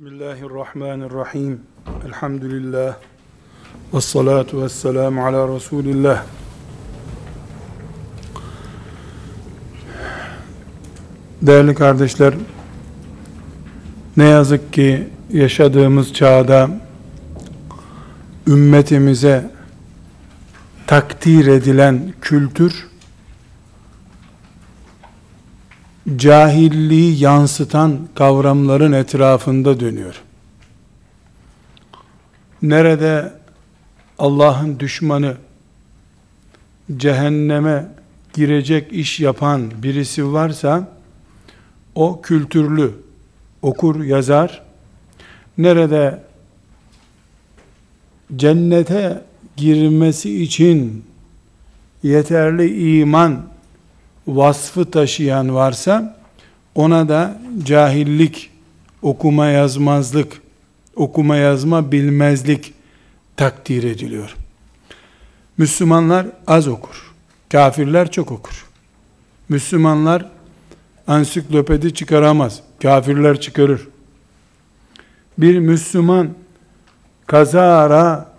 Bismillahirrahmanirrahim. Elhamdülillah. Ve salatu ve selamu ala Resulillah. Değerli kardeşler, ne yazık ki yaşadığımız çağda ümmetimize takdir edilen kültür cahilliği yansıtan kavramların etrafında dönüyor. Nerede Allah'ın düşmanı cehenneme girecek iş yapan birisi varsa o kültürlü okur yazar. Nerede cennete girmesi için yeterli iman vasfı taşıyan varsa ona da cahillik, okuma yazmazlık, okuma yazma bilmezlik takdir ediliyor. Müslümanlar az okur. Kafirler çok okur. Müslümanlar ansiklopedi çıkaramaz. Kafirler çıkarır. Bir Müslüman kazara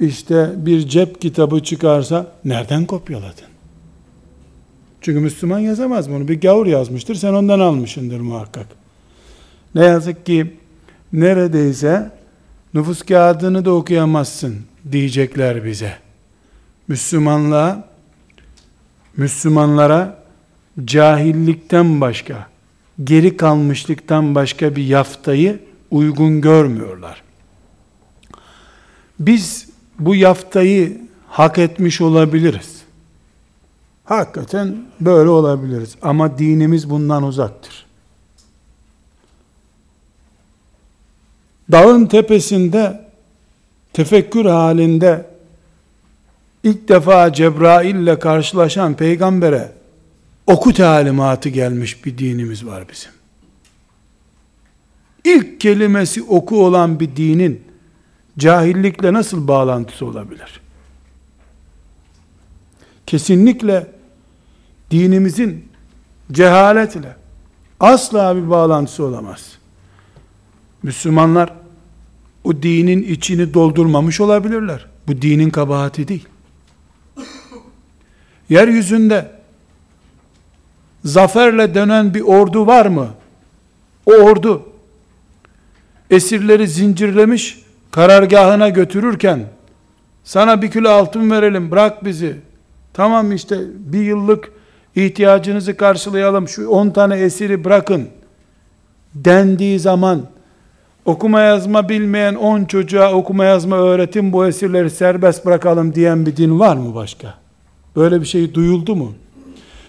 işte bir cep kitabı çıkarsa nereden kopyaladın? Çünkü Müslüman yazamaz bunu. Bir gavur yazmıştır. Sen ondan almışındır muhakkak. Ne yazık ki neredeyse nüfus kağıdını da okuyamazsın diyecekler bize. Müslümanlığa Müslümanlara cahillikten başka, geri kalmışlıktan başka bir yaftayı uygun görmüyorlar. Biz bu yaftayı hak etmiş olabiliriz. Hakikaten böyle olabiliriz. Ama dinimiz bundan uzaktır. Dağın tepesinde tefekkür halinde ilk defa Cebrail ile karşılaşan peygambere oku talimatı gelmiş bir dinimiz var bizim. İlk kelimesi oku olan bir dinin cahillikle nasıl bağlantısı olabilir? Kesinlikle dinimizin cehaletle asla bir bağlantısı olamaz. Müslümanlar o dinin içini doldurmamış olabilirler. Bu dinin kabahati değil. Yeryüzünde zaferle dönen bir ordu var mı? O ordu esirleri zincirlemiş karargahına götürürken sana bir kilo altın verelim bırak bizi. Tamam işte bir yıllık ihtiyacınızı karşılayalım, şu 10 tane esiri bırakın dendiği zaman okuma yazma bilmeyen 10 çocuğa okuma yazma öğretin bu esirleri serbest bırakalım diyen bir din var mı başka? Böyle bir şey duyuldu mu?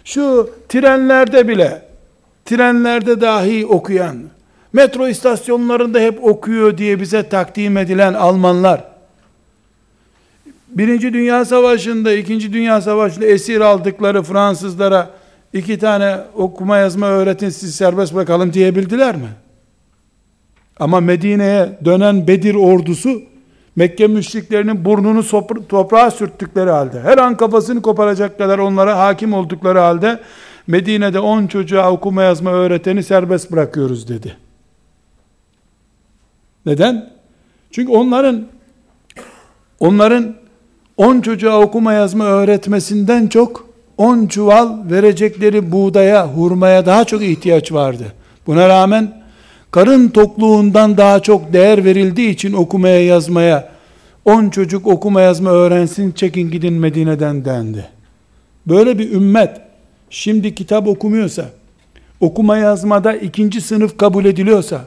Şu trenlerde bile trenlerde dahi okuyan metro istasyonlarında hep okuyor diye bize takdim edilen Almanlar Birinci Dünya Savaşı'nda, İkinci Dünya Savaşı'nda esir aldıkları Fransızlara iki tane okuma yazma öğretin siz serbest bırakalım diyebildiler mi? Ama Medine'ye dönen Bedir ordusu Mekke müşriklerinin burnunu toprağa sürttükleri halde, her an kafasını koparacak kadar onlara hakim oldukları halde Medine'de on çocuğa okuma yazma öğreteni serbest bırakıyoruz dedi. Neden? Çünkü onların onların 10 çocuğa okuma yazma öğretmesinden çok 10 çuval verecekleri buğdaya, hurmaya daha çok ihtiyaç vardı. Buna rağmen karın tokluğundan daha çok değer verildiği için okumaya yazmaya 10 çocuk okuma yazma öğrensin çekin gidin Medine'den dendi. Böyle bir ümmet şimdi kitap okumuyorsa, okuma yazmada ikinci sınıf kabul ediliyorsa,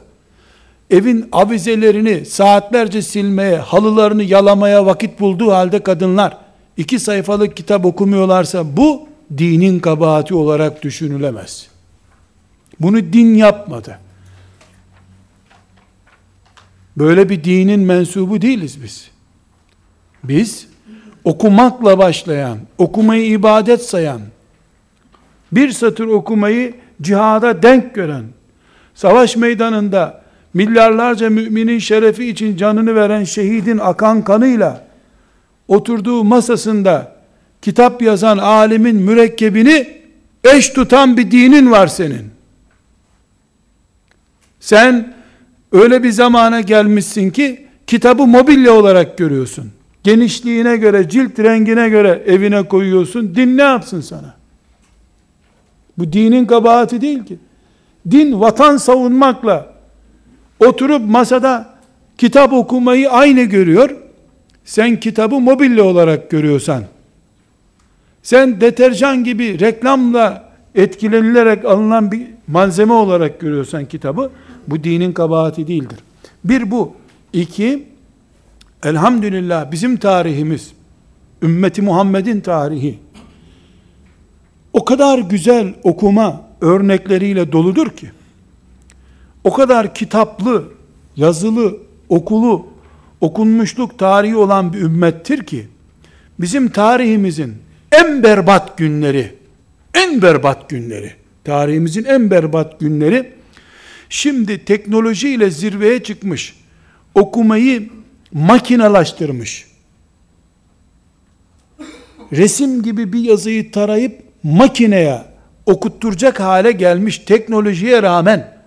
evin avizelerini saatlerce silmeye, halılarını yalamaya vakit bulduğu halde kadınlar iki sayfalık kitap okumuyorlarsa bu dinin kabahati olarak düşünülemez. Bunu din yapmadı. Böyle bir dinin mensubu değiliz biz. Biz okumakla başlayan, okumayı ibadet sayan, bir satır okumayı cihada denk gören, savaş meydanında milyarlarca müminin şerefi için canını veren şehidin akan kanıyla oturduğu masasında kitap yazan alimin mürekkebini eş tutan bir dinin var senin. Sen Öyle bir zamana gelmişsin ki kitabı mobilya olarak görüyorsun. Genişliğine göre, cilt rengine göre evine koyuyorsun. Din ne yapsın sana? Bu dinin kabahati değil ki. Din vatan savunmakla oturup masada kitap okumayı aynı görüyor. Sen kitabı mobilya olarak görüyorsan, sen deterjan gibi reklamla etkilenilerek alınan bir malzeme olarak görüyorsan kitabı, bu dinin kabahati değildir. Bir bu. iki elhamdülillah bizim tarihimiz, ümmeti Muhammed'in tarihi, o kadar güzel okuma örnekleriyle doludur ki, o kadar kitaplı, yazılı, okulu, okunmuşluk tarihi olan bir ümmettir ki, bizim tarihimizin en berbat günleri, en berbat günleri, tarihimizin en berbat günleri, şimdi teknolojiyle zirveye çıkmış, okumayı makinalaştırmış, resim gibi bir yazıyı tarayıp makineye okutturacak hale gelmiş teknolojiye rağmen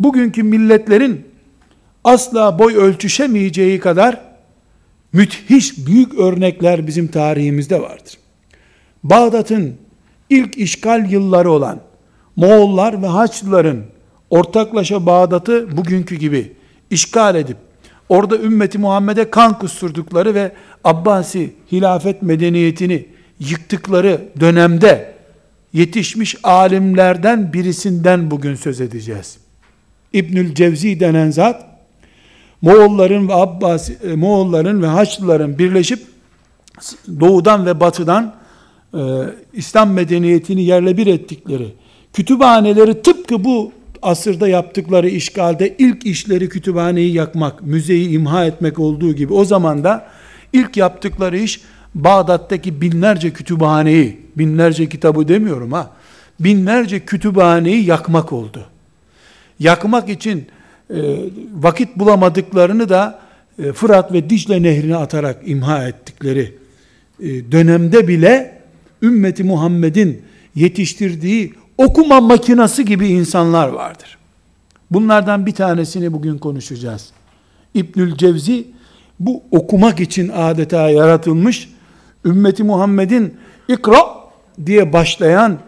bugünkü milletlerin asla boy ölçüşemeyeceği kadar müthiş büyük örnekler bizim tarihimizde vardır. Bağdat'ın ilk işgal yılları olan Moğollar ve Haçlıların ortaklaşa Bağdat'ı bugünkü gibi işgal edip orada ümmeti Muhammed'e kan kusturdukları ve Abbasi hilafet medeniyetini yıktıkları dönemde yetişmiş alimlerden birisinden bugün söz edeceğiz. İbnül Cevzi denen zat Moğolların ve Abbas e, Moğolların ve Haçlıların birleşip doğudan ve batıdan e, İslam medeniyetini yerle bir ettikleri kütüphaneleri tıpkı bu asırda yaptıkları işgalde ilk işleri kütüphaneyi yakmak, müzeyi imha etmek olduğu gibi o zaman da ilk yaptıkları iş Bağdat'taki binlerce kütüphaneyi, binlerce kitabı demiyorum ha, binlerce kütüphaneyi yakmak oldu. Yakmak için e, vakit bulamadıklarını da e, Fırat ve Dicle nehrine atarak imha ettikleri e, dönemde bile ümmeti Muhammed'in yetiştirdiği okuma makinası gibi insanlar vardır. Bunlardan bir tanesini bugün konuşacağız. İbnül Cevzi bu okumak için adeta yaratılmış ümmeti Muhammed'in ikra diye başlayan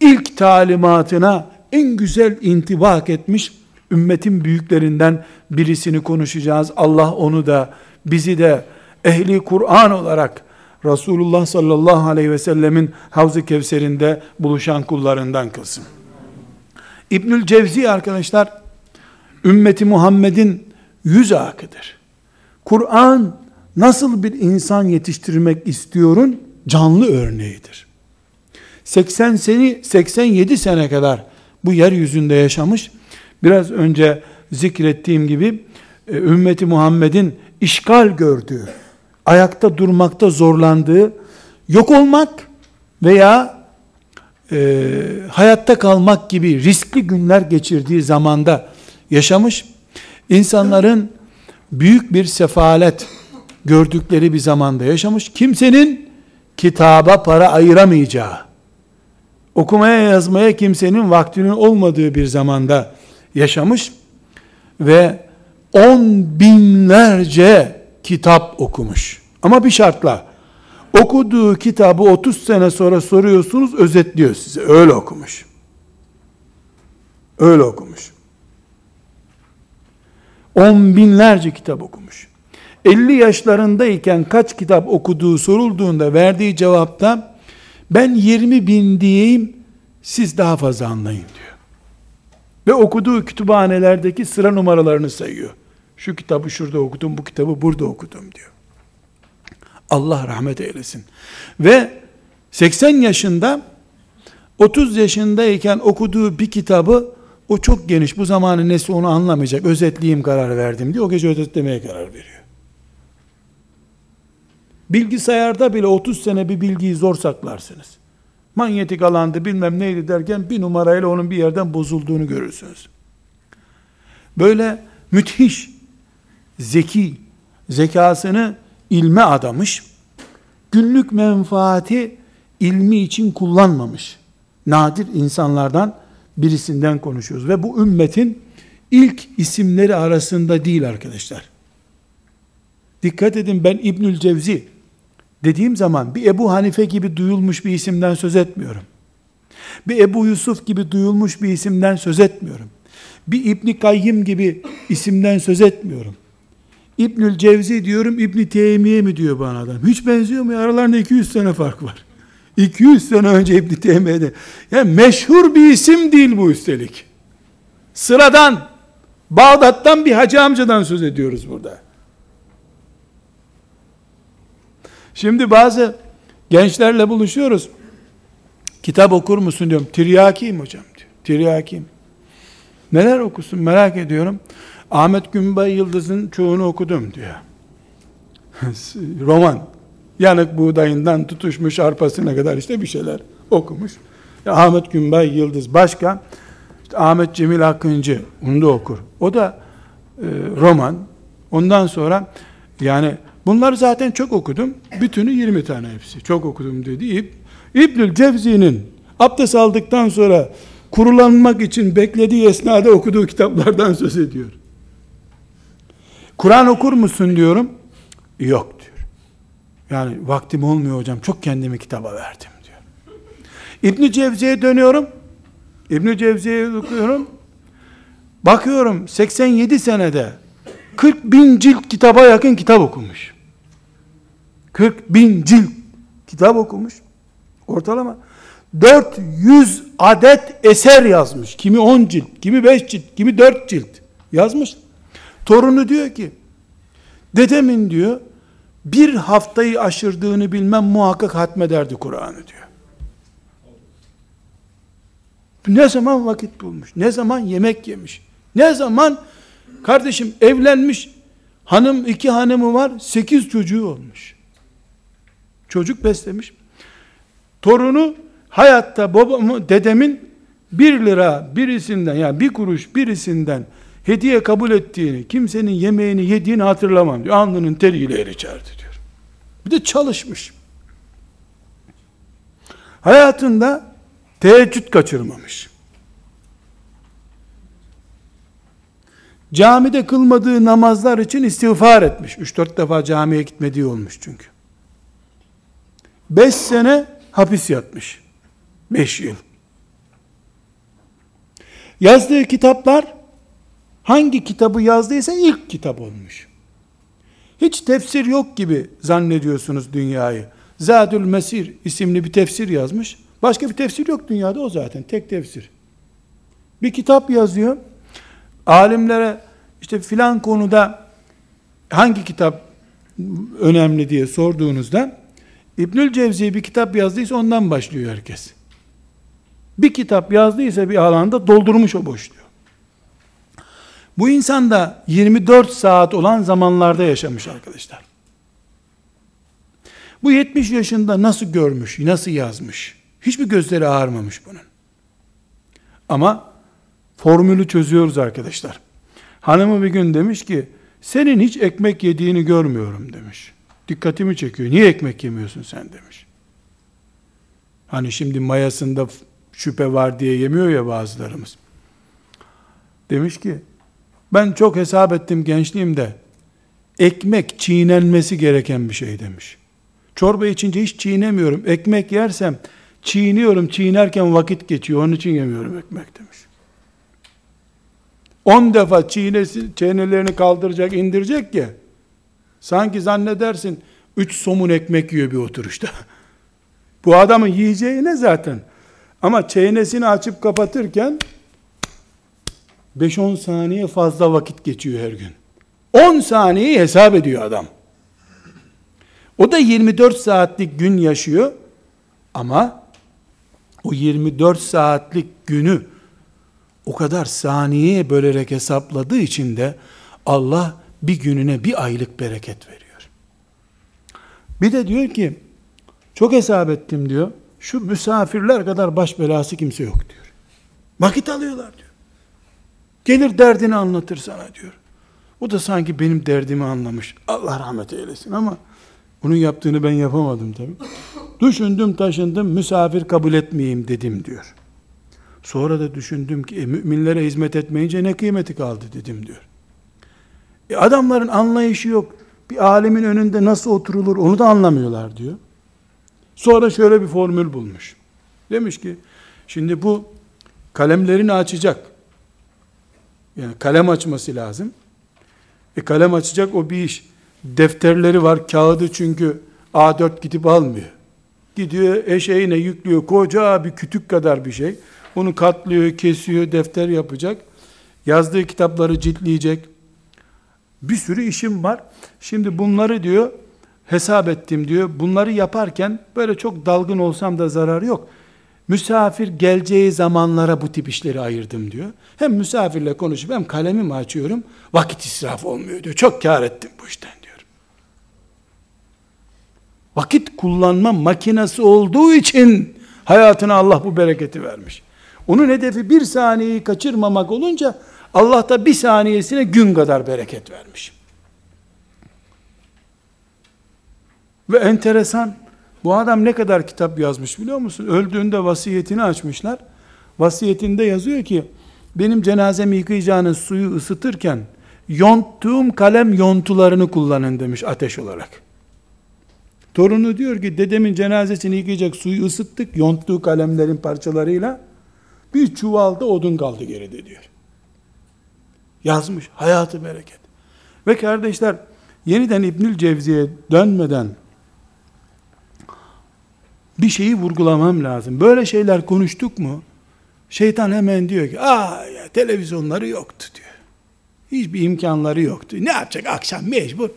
ilk talimatına en güzel intibak etmiş ümmetin büyüklerinden birisini konuşacağız. Allah onu da bizi de ehli Kur'an olarak Resulullah sallallahu aleyhi ve sellemin Havz-ı Kevser'inde buluşan kullarından kılsın. İbnül Cevzi arkadaşlar ümmeti Muhammed'in yüz akıdır. Kur'an nasıl bir insan yetiştirmek istiyorun canlı örneğidir. 80 seni 87 sene kadar bu yeryüzünde yaşamış. Biraz önce zikrettiğim gibi e, ümmeti Muhammed'in işgal gördüğü, ayakta durmakta zorlandığı, yok olmak veya e, hayatta kalmak gibi riskli günler geçirdiği zamanda yaşamış. İnsanların büyük bir sefalet gördükleri bir zamanda yaşamış. Kimsenin kitaba para ayıramayacağı, okumaya yazmaya kimsenin vaktinin olmadığı bir zamanda yaşamış ve on binlerce kitap okumuş. Ama bir şartla, okuduğu kitabı 30 sene sonra soruyorsunuz, özetliyor size. Öyle okumuş. Öyle okumuş. On binlerce kitap okumuş. 50 yaşlarındayken kaç kitap okuduğu sorulduğunda verdiği cevapta ben 20 bin diyeyim siz daha fazla anlayın diyor. Ve okuduğu kütüphanelerdeki sıra numaralarını sayıyor. Şu kitabı şurada okudum, bu kitabı burada okudum diyor. Allah rahmet eylesin. Ve 80 yaşında 30 yaşındayken okuduğu bir kitabı o çok geniş bu zamanın nesi onu anlamayacak özetleyeyim karar verdim diye o gece özetlemeye karar veriyor. Bilgisayarda bile 30 sene bir bilgiyi zor saklarsınız. Manyetik alandı bilmem neydi derken bir numarayla onun bir yerden bozulduğunu görürsünüz. Böyle müthiş, zeki, zekasını ilme adamış, günlük menfaati ilmi için kullanmamış, nadir insanlardan birisinden konuşuyoruz. Ve bu ümmetin ilk isimleri arasında değil arkadaşlar. Dikkat edin ben İbnül Cevzi dediğim zaman bir Ebu Hanife gibi duyulmuş bir isimden söz etmiyorum. Bir Ebu Yusuf gibi duyulmuş bir isimden söz etmiyorum. Bir İbni Kayyim gibi isimden söz etmiyorum. İbnül Cevzi diyorum, İbni Teymiye mi diyor bana adam. Hiç benziyor mu? Aralarında 200 sene fark var. 200 sene önce İbni Teymiye'de. Yani meşhur bir isim değil bu üstelik. Sıradan, Bağdat'tan bir hacı amcadan söz ediyoruz burada. Şimdi bazı gençlerle buluşuyoruz. Kitap okur musun diyorum. Tiryakiyim hocam diyor. Tiryakiyim. Neler okusun merak ediyorum. Ahmet Günbay Yıldız'ın çoğunu okudum diyor. Roman. Yanık buğdayından tutuşmuş arpasına kadar işte bir şeyler okumuş. Ya Ahmet Günbay Yıldız başka. İşte Ahmet Cemil Akıncı onu da okur. O da e, roman. Ondan sonra yani bunları zaten çok okudum. Bütünü 20 tane hepsi. Çok okudum dedi. İb, İbnül Cevzi'nin abdest aldıktan sonra kurulanmak için beklediği esnada okuduğu kitaplardan söz ediyor. Kur'an okur musun diyorum. Yok diyor. Yani vaktim olmuyor hocam. Çok kendimi kitaba verdim diyor. İbn Cevzi'ye dönüyorum. İbn Cevzi'ye okuyorum. Bakıyorum 87 senede 40 bin cilt kitaba yakın kitap okumuş. 40 bin cilt kitap okumuş. Ortalama 400 adet eser yazmış. Kimi 10 cilt, kimi 5 cilt, kimi 4 cilt yazmış. Torunu diyor ki, dedemin diyor, bir haftayı aşırdığını bilmem muhakkak hatmederdi Kur'an'ı diyor. Ne zaman vakit bulmuş, ne zaman yemek yemiş, ne zaman kardeşim evlenmiş, hanım iki hanımı var, sekiz çocuğu olmuş. Çocuk beslemiş. Torunu hayatta babamı, dedemin bir lira birisinden yani bir kuruş birisinden hediye kabul ettiğini, kimsenin yemeğini yediğini hatırlamam diyor. Alnının teriyle eriçerdi diyor. Bir de çalışmış. Hayatında teheccüd kaçırmamış. Camide kılmadığı namazlar için istiğfar etmiş. 3-4 defa camiye gitmediği olmuş çünkü. 5 sene hapis yatmış. 5 yıl. Yazdığı kitaplar hangi kitabı yazdıysa ilk kitap olmuş. Hiç tefsir yok gibi zannediyorsunuz dünyayı. Zadül Mesir isimli bir tefsir yazmış. Başka bir tefsir yok dünyada o zaten. Tek tefsir. Bir kitap yazıyor. Alimlere işte filan konuda hangi kitap önemli diye sorduğunuzda İbnül Cevzi bir kitap yazdıysa ondan başlıyor herkes. Bir kitap yazdıysa bir alanda doldurmuş o boşluğu. Bu insan da 24 saat olan zamanlarda yaşamış arkadaşlar. Bu 70 yaşında nasıl görmüş, nasıl yazmış? Hiçbir gözleri ağarmamış bunun. Ama formülü çözüyoruz arkadaşlar. Hanımı bir gün demiş ki, senin hiç ekmek yediğini görmüyorum demiş. Dikkatimi çekiyor. Niye ekmek yemiyorsun sen demiş. Hani şimdi mayasında şüphe var diye yemiyor ya bazılarımız. Demiş ki, ben çok hesap ettim gençliğimde. Ekmek çiğnenmesi gereken bir şey demiş. Çorba içince hiç çiğnemiyorum. Ekmek yersem çiğniyorum. Çiğnerken vakit geçiyor. Onun için yemiyorum ekmek demiş. On defa çiğnesi, çenelerini kaldıracak, indirecek ki sanki zannedersin üç somun ekmek yiyor bir oturuşta. Bu adamın yiyeceği ne zaten? Ama çenesini açıp kapatırken 5-10 saniye fazla vakit geçiyor her gün. 10 saniyeyi hesap ediyor adam. O da 24 saatlik gün yaşıyor ama o 24 saatlik günü o kadar saniyeye bölerek hesapladığı için de Allah bir gününe bir aylık bereket veriyor. Bir de diyor ki çok hesap ettim diyor. Şu misafirler kadar baş belası kimse yok diyor. Vakit alıyorlar diyor. Gelir derdini anlatır sana diyor. O da sanki benim derdimi anlamış. Allah rahmet eylesin ama bunun yaptığını ben yapamadım tabi. Düşündüm taşındım misafir kabul etmeyeyim dedim diyor. Sonra da düşündüm ki e, müminlere hizmet etmeyince ne kıymeti kaldı dedim diyor. E, adamların anlayışı yok. Bir alemin önünde nasıl oturulur onu da anlamıyorlar diyor. Sonra şöyle bir formül bulmuş. Demiş ki şimdi bu kalemlerini açacak. Yani kalem açması lazım. E kalem açacak o bir iş. Defterleri var, kağıdı çünkü A4 gidip almıyor. Gidiyor eşeğine yüklüyor koca bir kütük kadar bir şey. Onu katlıyor, kesiyor, defter yapacak. Yazdığı kitapları ciltleyecek. Bir sürü işim var. Şimdi bunları diyor hesap ettim diyor. Bunları yaparken böyle çok dalgın olsam da zarar yok. Misafir geleceği zamanlara bu tip işleri ayırdım diyor. Hem misafirle konuşup hem kalemimi açıyorum. Vakit israf olmuyor diyor. Çok kar ettim bu işten diyor. Vakit kullanma makinesi olduğu için hayatına Allah bu bereketi vermiş. Onun hedefi bir saniyeyi kaçırmamak olunca Allah da bir saniyesine gün kadar bereket vermiş. Ve enteresan, bu adam ne kadar kitap yazmış biliyor musun? Öldüğünde vasiyetini açmışlar. Vasiyetinde yazıyor ki, benim cenazemi yıkayacağınız suyu ısıtırken, yonttuğum kalem yontularını kullanın demiş ateş olarak. Torunu diyor ki, dedemin cenazesini yıkayacak suyu ısıttık, yonttuğu kalemlerin parçalarıyla, bir çuvalda odun kaldı geride diyor. Yazmış, hayatı bereket. Ve kardeşler, yeniden İbnül Cevzi'ye dönmeden, bir şeyi vurgulamam lazım. Böyle şeyler konuştuk mu? Şeytan hemen diyor ki, aa ya televizyonları yoktu diyor. Hiçbir imkanları yoktu. Ne yapacak akşam mecbur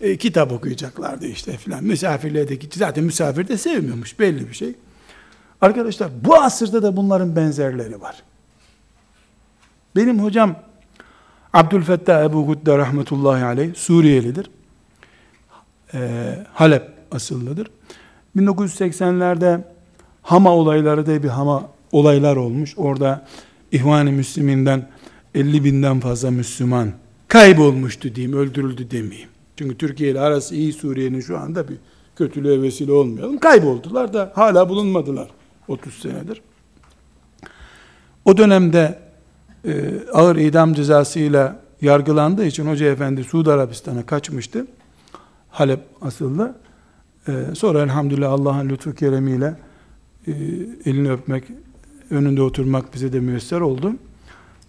e, kitap okuyacaklardı işte filan. Misafirliğe zaten misafir de sevmiyormuş belli bir şey. Arkadaşlar bu asırda da bunların benzerleri var. Benim hocam Abdülfettah Ebu Gudde rahmetullahi aleyh Suriyelidir. Ee, Halep asıllıdır. 1980'lerde Hama olayları diye bir Hama olaylar olmuş. Orada İhvan-ı Müslüminden 50 binden fazla Müslüman kaybolmuştu diyeyim, öldürüldü demeyeyim. Çünkü Türkiye ile arası iyi Suriye'nin şu anda bir kötülüğe vesile olmayalım. Kayboldular da hala bulunmadılar 30 senedir. O dönemde e, ağır idam cezasıyla yargılandığı için Hoca Efendi Suudi Arabistan'a kaçmıştı. Halep asıllı. Ee, sonra elhamdülillah Allah'ın lütfu keremiyle e, elini öpmek, önünde oturmak bize de müyesser oldu.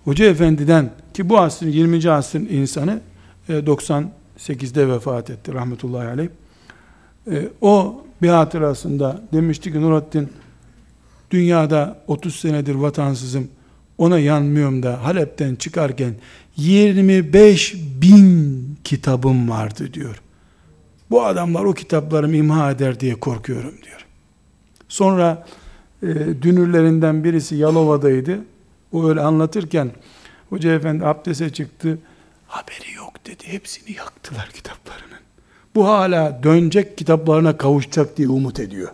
Hoca Efendi'den ki bu asrın 20. asrın insanı e, 98'de vefat etti rahmetullahi aleyh. E, o bir hatırasında demişti ki Nurattin dünyada 30 senedir vatansızım ona yanmıyorum da Halep'ten çıkarken 25 bin kitabım vardı diyor. Bu adamlar o kitaplarımı imha eder diye korkuyorum diyor. Sonra e, dünürlerinden birisi Yalova'daydı. O öyle anlatırken Hoca Efendi abdese çıktı. Haberi yok dedi. Hepsini yaktılar kitaplarının. Bu hala dönecek kitaplarına kavuşacak diye umut ediyor.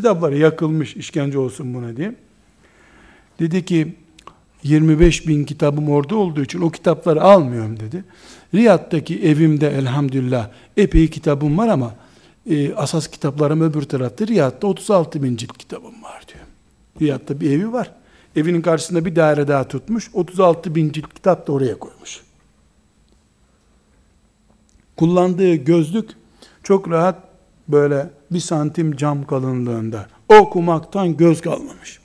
Kitapları yakılmış işkence olsun buna diye. Dedi ki 25 bin kitabım orada olduğu için o kitapları almıyorum dedi. Riyad'daki evimde elhamdülillah epey kitabım var ama e, asas kitaplarım öbür tarafta. Riyad'da 36 bin cilt kitabım var diyor. Riyad'da bir evi var. Evinin karşısında bir daire daha tutmuş. 36 bin cilt kitap da oraya koymuş. Kullandığı gözlük çok rahat böyle bir santim cam kalınlığında. Okumaktan göz kalmamış.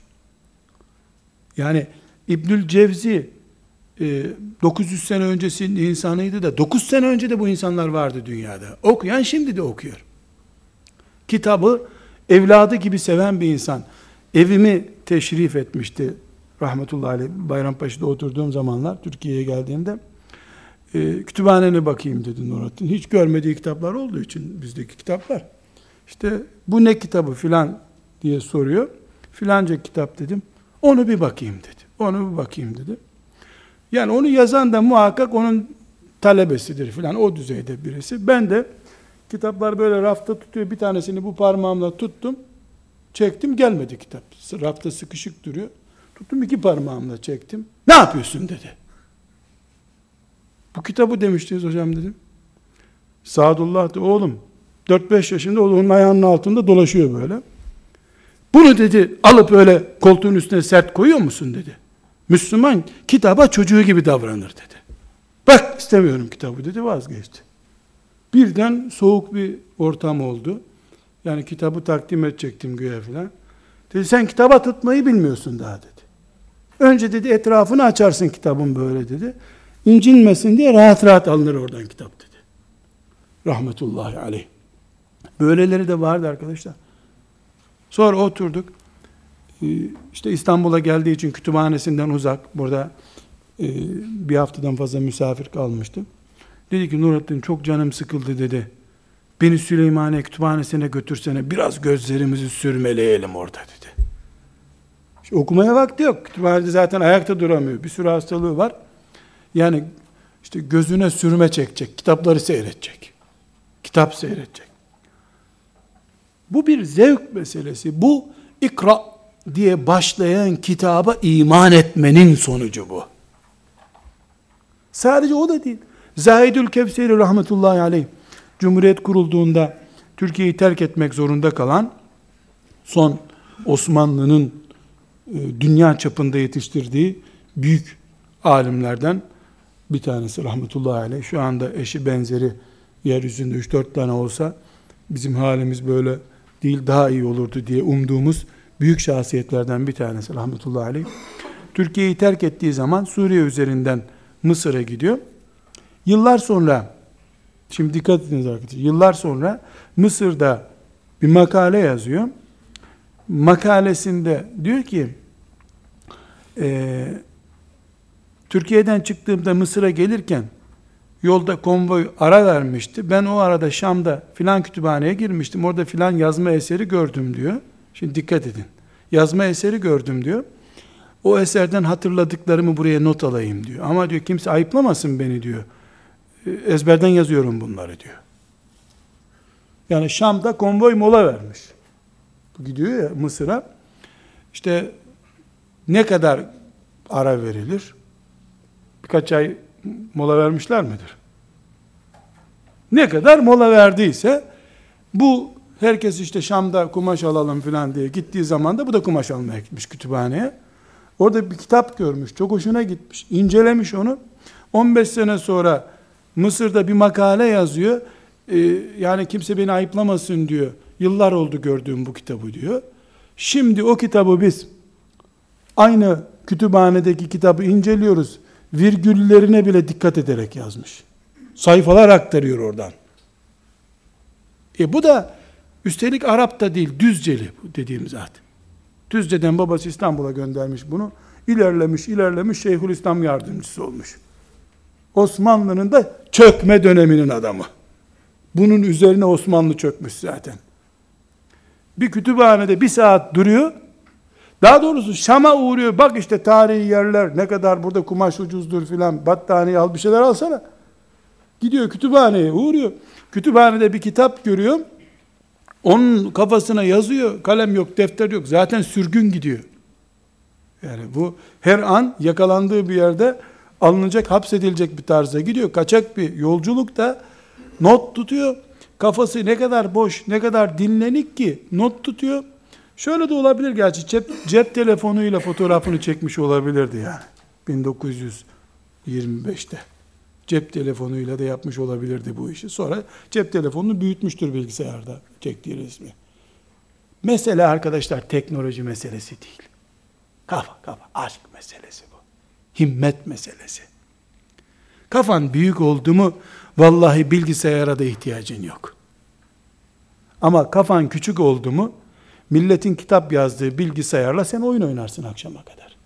Yani İbnül Cevzi 900 e, sene öncesinin insanıydı da 9 sene önce de bu insanlar vardı dünyada. Okuyan şimdi de okuyor. Kitabı evladı gibi seven bir insan. Evimi teşrif etmişti rahmetullahi aleyh Bayrampaşa'da oturduğum zamanlar Türkiye'ye geldiğimde e, kütüphanene bakayım dedi Nurattin. Hiç görmediği kitaplar olduğu için bizdeki kitaplar. İşte bu ne kitabı filan diye soruyor. Filanca kitap dedim. Onu bir bakayım dedi. Onu bir bakayım dedi. Yani onu yazan da muhakkak onun talebesidir filan o düzeyde birisi. Ben de kitaplar böyle rafta tutuyor. Bir tanesini bu parmağımla tuttum. Çektim gelmedi kitap. Rafta sıkışık duruyor. Tuttum iki parmağımla çektim. Ne yapıyorsun dedi. Bu kitabı demiştiniz hocam dedim. Sadullah de oğlum 4-5 yaşında onun ayağının altında dolaşıyor böyle. Bunu dedi alıp öyle koltuğun üstüne sert koyuyor musun dedi. Müslüman kitaba çocuğu gibi davranır dedi. Bak istemiyorum kitabı dedi vazgeçti. Birden soğuk bir ortam oldu. Yani kitabı takdim edecektim güya filan. Dedi sen kitaba tutmayı bilmiyorsun daha dedi. Önce dedi etrafını açarsın kitabın böyle dedi. İncinmesin diye rahat rahat alınır oradan kitap dedi. Rahmetullahi aleyh. Böyleleri de vardı arkadaşlar. Sonra oturduk. Ee, işte İstanbul'a geldiği için kütüphanesinden uzak. Burada e, bir haftadan fazla misafir kalmıştı. Dedi ki Nurattin çok canım sıkıldı dedi. Beni Süleymaniye kütüphanesine götürsene biraz gözlerimizi sürmeleyelim orada dedi. İşte okumaya vakti yok. Kütüphanede zaten ayakta duramıyor. Bir sürü hastalığı var. Yani işte gözüne sürme çekecek. Kitapları seyredecek. Kitap seyredecek. Bu bir zevk meselesi. Bu ikra diye başlayan kitaba iman etmenin sonucu bu. Sadece o da değil. Zahidül Kevseri rahmetullahi aleyh Cumhuriyet kurulduğunda Türkiye'yi terk etmek zorunda kalan son Osmanlı'nın e, dünya çapında yetiştirdiği büyük alimlerden bir tanesi rahmetullahi aleyh. Şu anda eşi benzeri yeryüzünde 3-4 tane olsa bizim halimiz böyle değil daha iyi olurdu diye umduğumuz büyük şahsiyetlerden bir tanesi rahmetullahi aleyh. Türkiye'yi terk ettiği zaman Suriye üzerinden Mısır'a gidiyor. Yıllar sonra şimdi dikkat ediniz arkadaşlar. Yıllar sonra Mısır'da bir makale yazıyor. Makalesinde diyor ki e, Türkiye'den çıktığımda Mısır'a gelirken yolda konvoy ara vermişti. Ben o arada Şam'da filan kütüphaneye girmiştim. Orada filan yazma eseri gördüm diyor. Şimdi dikkat edin. Yazma eseri gördüm diyor. O eserden hatırladıklarımı buraya not alayım diyor. Ama diyor kimse ayıplamasın beni diyor. E, ezberden yazıyorum bunları diyor. Yani Şam'da konvoy mola vermiş. Gidiyor ya Mısır'a. İşte ne kadar ara verilir? Birkaç ay mola vermişler midir? Ne kadar mola verdiyse bu herkes işte Şam'da kumaş alalım filan diye gittiği zaman da bu da kumaş almaya gitmiş kütüphaneye. Orada bir kitap görmüş. Çok hoşuna gitmiş. incelemiş onu. 15 sene sonra Mısır'da bir makale yazıyor. Ee, yani kimse beni ayıplamasın diyor. Yıllar oldu gördüğüm bu kitabı diyor. Şimdi o kitabı biz aynı kütüphanedeki kitabı inceliyoruz. Virgüllerine bile dikkat ederek yazmış. Sayfalar aktarıyor oradan. E bu da üstelik Arap da değil, Düzceli dediğimiz zat. Düzce'den babası İstanbul'a göndermiş bunu. İlerlemiş, ilerlemiş Şeyhülislam yardımcısı olmuş. Osmanlı'nın da çökme döneminin adamı. Bunun üzerine Osmanlı çökmüş zaten. Bir kütüphanede bir saat duruyor. Daha doğrusu Şam'a uğruyor. Bak işte tarihi yerler ne kadar burada kumaş ucuzdur filan. Battaniye al bir şeyler alsana. Gidiyor kütüphaneye uğruyor. Kütüphanede bir kitap görüyor. Onun kafasına yazıyor. Kalem yok, defter yok. Zaten sürgün gidiyor. Yani bu her an yakalandığı bir yerde alınacak, hapsedilecek bir tarzda gidiyor. Kaçak bir yolculukta not tutuyor. Kafası ne kadar boş, ne kadar dinlenik ki not tutuyor. Şöyle de olabilir gerçi cep, cep telefonuyla fotoğrafını çekmiş olabilirdi yani. 1925'te. Cep telefonuyla da yapmış olabilirdi bu işi. Sonra cep telefonunu büyütmüştür bilgisayarda çektiği resmi. Mesele arkadaşlar teknoloji meselesi değil. Kafa kafa aşk meselesi bu. Himmet meselesi. Kafan büyük oldu mu vallahi bilgisayara da ihtiyacın yok. Ama kafan küçük oldu mu milletin kitap yazdığı bilgisayarla sen oyun oynarsın akşama kadar.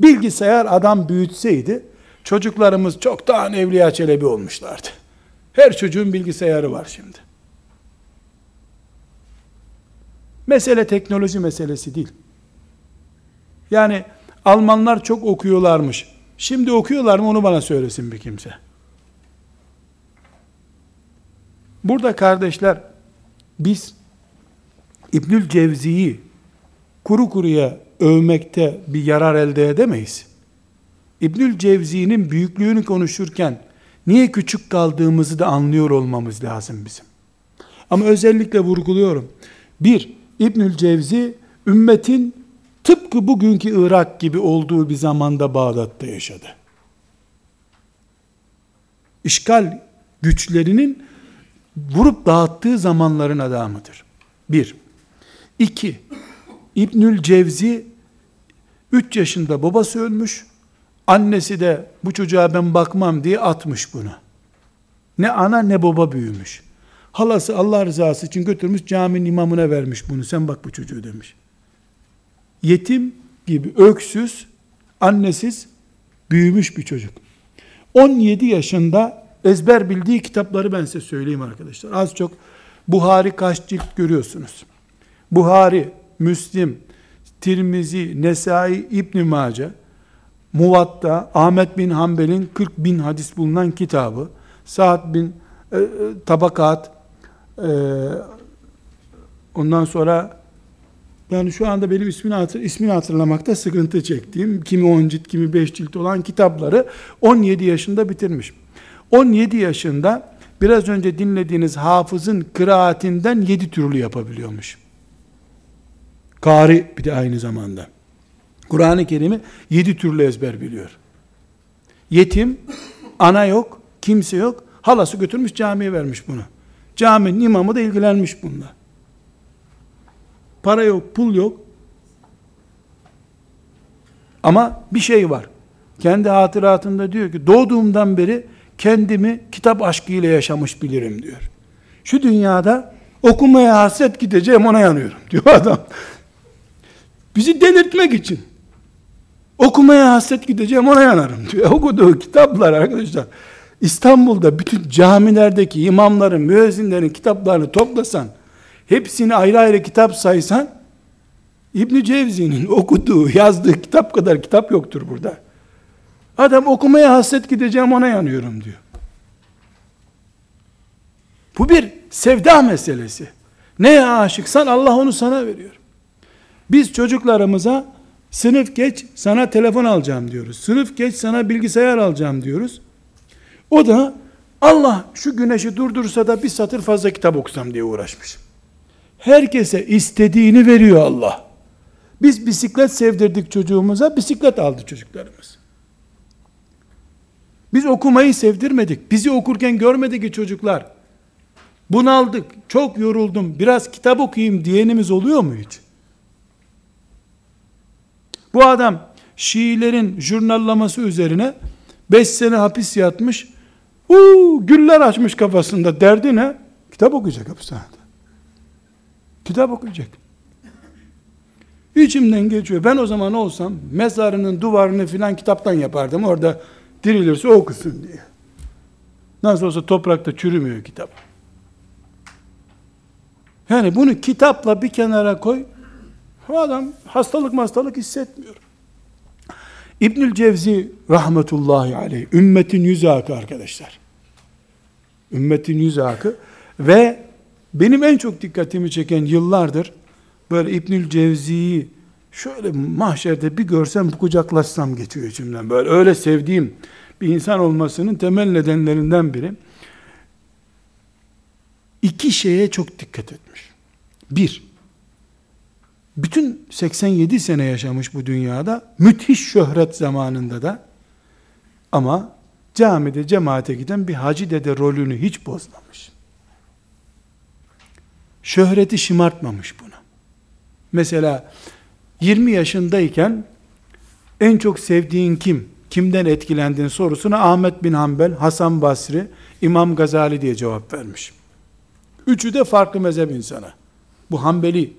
Bilgisayar adam büyütseydi çocuklarımız çoktan Evliya Çelebi olmuşlardı. Her çocuğun bilgisayarı var şimdi. Mesele teknoloji meselesi değil. Yani Almanlar çok okuyorlarmış. Şimdi okuyorlar mı onu bana söylesin bir kimse. Burada kardeşler biz İbnül Cevzi'yi kuru kuruya övmekte bir yarar elde edemeyiz. İbnül Cevzi'nin büyüklüğünü konuşurken niye küçük kaldığımızı da anlıyor olmamız lazım bizim. Ama özellikle vurguluyorum. Bir, İbnül Cevzi ümmetin tıpkı bugünkü Irak gibi olduğu bir zamanda Bağdat'ta yaşadı. İşgal güçlerinin vurup dağıttığı zamanların adamıdır. Bir. İki. İbnül Cevzi 3 yaşında babası ölmüş. Annesi de bu çocuğa ben bakmam diye atmış bunu. Ne ana ne baba büyümüş. Halası Allah rızası için götürmüş caminin imamına vermiş bunu. Sen bak bu çocuğu demiş. Yetim gibi öksüz, annesiz büyümüş bir çocuk. 17 yaşında ezber bildiği kitapları ben size söyleyeyim arkadaşlar. Az çok Buhari kaç cilt görüyorsunuz. Buhari, Müslim, Tirmizi, Nesai, İbn Mace, Muvatta, Ahmet bin Hanbel'in 40 bin hadis bulunan kitabı, Saad bin e, e, Tabakat, e, ondan sonra yani şu anda benim ismini, hatır, ismini hatırlamakta sıkıntı çektiğim, kimi 10 cilt, kimi 5 cilt olan kitapları 17 yaşında bitirmiş. 17 yaşında biraz önce dinlediğiniz hafızın kıraatinden 7 türlü yapabiliyormuş. Kari bir de aynı zamanda. Kur'an-ı Kerim'i 7 türlü ezber biliyor. Yetim, ana yok, kimse yok. Halası götürmüş camiye vermiş bunu. Caminin imamı da ilgilenmiş bununla. Para yok, pul yok. Ama bir şey var. Kendi hatıratında diyor ki doğduğumdan beri kendimi kitap aşkıyla yaşamış bilirim diyor. Şu dünyada okumaya hasret gideceğim ona yanıyorum diyor adam. Bizi delirtmek için. Okumaya hasret gideceğim ona yanarım diyor. Okuduğu kitaplar arkadaşlar. İstanbul'da bütün camilerdeki imamların, müezzinlerin kitaplarını toplasan, hepsini ayrı ayrı kitap saysan, İbn Cevzi'nin okuduğu, yazdığı kitap kadar kitap yoktur burada. Adam okumaya hasret gideceğim ona yanıyorum diyor. Bu bir sevda meselesi. Neye aşıksan Allah onu sana veriyor. Biz çocuklarımıza sınıf geç sana telefon alacağım diyoruz. Sınıf geç sana bilgisayar alacağım diyoruz. O da Allah şu güneşi durdursa da bir satır fazla kitap okusam diye uğraşmış. Herkese istediğini veriyor Allah. Biz bisiklet sevdirdik çocuğumuza, bisiklet aldı çocuklarımız. Biz okumayı sevdirmedik. Bizi okurken görmedi ki çocuklar. Bunaldık, çok yoruldum, biraz kitap okuyayım diyenimiz oluyor mu hiç? Bu adam Şiilerin jurnallaması üzerine 5 sene hapis yatmış. Uuu güller açmış kafasında. Derdi ne? Kitap okuyacak hapishanede. Kitap okuyacak. İçimden geçiyor. Ben o zaman olsam mezarının duvarını filan kitaptan yapardım. Orada dirilirse okusun diye. Nasıl olsa toprakta çürümüyor kitap. Yani bunu kitapla bir kenara koy. Bu adam hastalık hastalık hissetmiyor. İbnül Cevzi rahmetullahi aleyh ümmetin yüz akı arkadaşlar. Ümmetin yüz akı ve benim en çok dikkatimi çeken yıllardır böyle İbnül Cevzi'yi şöyle mahşerde bir görsem kucaklaşsam geçiyor içimden. Böyle öyle sevdiğim bir insan olmasının temel nedenlerinden biri. İki şeye çok dikkat etmiş. Bir, bütün 87 sene yaşamış bu dünyada, müthiş şöhret zamanında da ama camide cemaate giden bir hacı dede rolünü hiç bozmamış. Şöhreti şımartmamış bunu. Mesela 20 yaşındayken en çok sevdiğin kim? Kimden etkilendin sorusuna Ahmet bin Hanbel, Hasan Basri, İmam Gazali diye cevap vermiş. Üçü de farklı mezhep insanı. Bu Hanbeli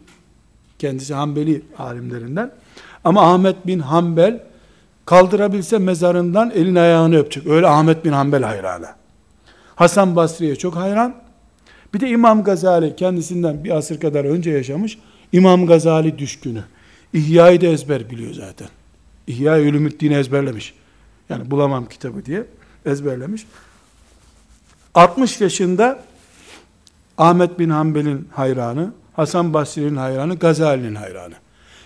Kendisi Hanbeli alimlerinden. Ama Ahmet bin Hanbel kaldırabilse mezarından elin ayağını öpecek. Öyle Ahmet bin Hanbel hayranı. Hasan Basri'ye çok hayran. Bir de İmam Gazali kendisinden bir asır kadar önce yaşamış. İmam Gazali düşkünü. İhya'yı da ezber biliyor zaten. İhya Ülümüddin'i ezberlemiş. Yani bulamam kitabı diye ezberlemiş. 60 yaşında Ahmet bin Hanbel'in hayranı, Hasan Basri'nin hayranı, Gazali'nin hayranı.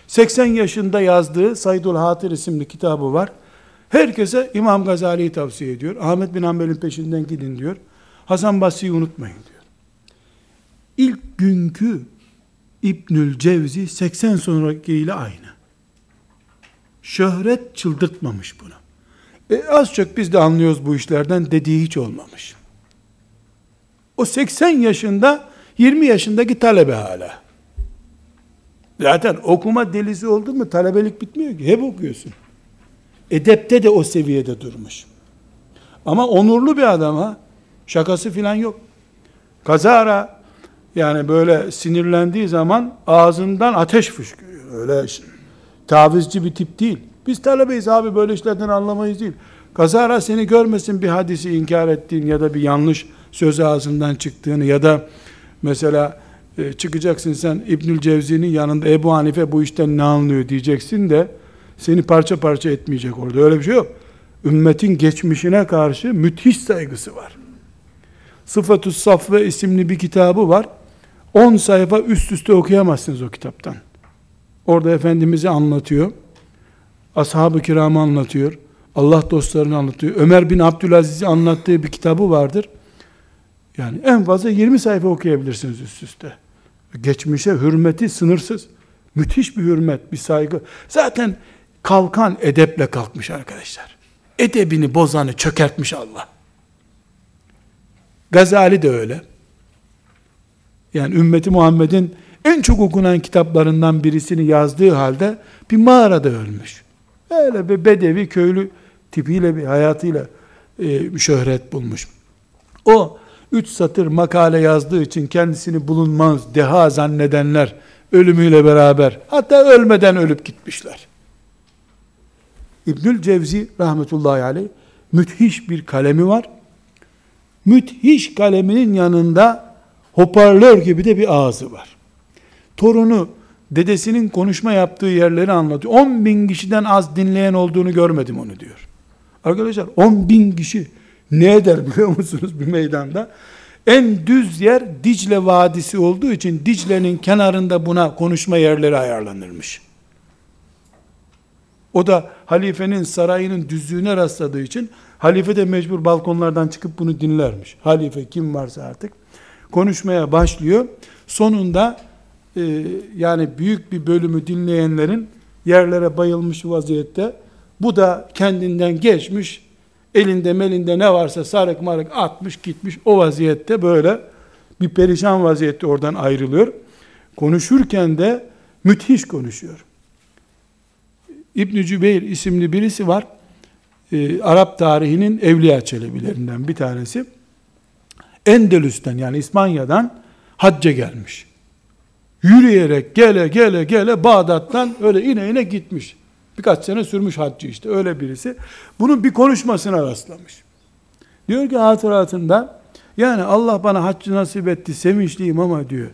80 yaşında yazdığı Saydul Hatır isimli kitabı var. Herkese İmam Gazali'yi tavsiye ediyor. Ahmet bin Hanbel'in peşinden gidin diyor. Hasan Basri'yi unutmayın diyor. İlk günkü İbnül Cevzi 80 sonrakiyle aynı. Şöhret çıldırtmamış bunu. E az çok biz de anlıyoruz bu işlerden dediği hiç olmamış. O 80 yaşında 20 yaşındaki talebe hala. Zaten okuma delisi oldu mu talebelik bitmiyor ki. Hep okuyorsun. Edepte de o seviyede durmuş. Ama onurlu bir adam ha. Şakası filan yok. Kazara yani böyle sinirlendiği zaman ağzından ateş fışkırıyor. Öyle tavizci bir tip değil. Biz talebeyiz abi böyle işlerden anlamayız değil. Kazara seni görmesin bir hadisi inkar ettiğin ya da bir yanlış söz ağzından çıktığını ya da mesela e, çıkacaksın sen İbnül Cevzi'nin yanında Ebu Hanife bu işten ne anlıyor diyeceksin de seni parça parça etmeyecek orada. Öyle bir şey yok. Ümmetin geçmişine karşı müthiş saygısı var. Sıfatus Safve isimli bir kitabı var. 10 sayfa üst üste okuyamazsınız o kitaptan. Orada Efendimiz'i anlatıyor. Ashab-ı kiramı anlatıyor. Allah dostlarını anlatıyor. Ömer bin Abdülaziz'i anlattığı bir kitabı vardır. Yani en fazla 20 sayfa okuyabilirsiniz üst üste. Geçmişe hürmeti sınırsız. Müthiş bir hürmet, bir saygı. Zaten kalkan edeple kalkmış arkadaşlar. Edebini bozanı çökertmiş Allah. Gazali de öyle. Yani ümmeti Muhammed'in en çok okunan kitaplarından birisini yazdığı halde bir mağarada ölmüş. Öyle bir bedevi köylü tipiyle bir hayatıyla e, şöhret bulmuş. O üç satır makale yazdığı için kendisini bulunmaz deha zannedenler ölümüyle beraber hatta ölmeden ölüp gitmişler. İbnül Cevzi rahmetullahi aleyh müthiş bir kalemi var. Müthiş kaleminin yanında hoparlör gibi de bir ağzı var. Torunu dedesinin konuşma yaptığı yerleri anlatıyor. 10 bin kişiden az dinleyen olduğunu görmedim onu diyor. Arkadaşlar 10 bin kişi ne eder biliyor musunuz bir meydanda? En düz yer Dicle Vadisi olduğu için Dicle'nin kenarında buna konuşma yerleri ayarlanırmış. O da halifenin sarayının düzlüğüne rastladığı için halife de mecbur balkonlardan çıkıp bunu dinlermiş. Halife kim varsa artık konuşmaya başlıyor. Sonunda e, yani büyük bir bölümü dinleyenlerin yerlere bayılmış vaziyette bu da kendinden geçmiş elinde melinde ne varsa sarık marık atmış gitmiş o vaziyette böyle bir perişan vaziyette oradan ayrılıyor. Konuşurken de müthiş konuşuyor. İbn Cübeyr isimli birisi var. Ee, Arap tarihinin evliya çelebilerinden bir tanesi. Endülüs'ten yani İspanya'dan hacca gelmiş. Yürüyerek gele gele gele Bağdat'tan öyle ine ine gitmiş. Birkaç sene sürmüş haccı işte öyle birisi. Bunun bir konuşmasına rastlamış. Diyor ki hatıratında yani Allah bana haccı nasip etti sevinçliyim ama diyor.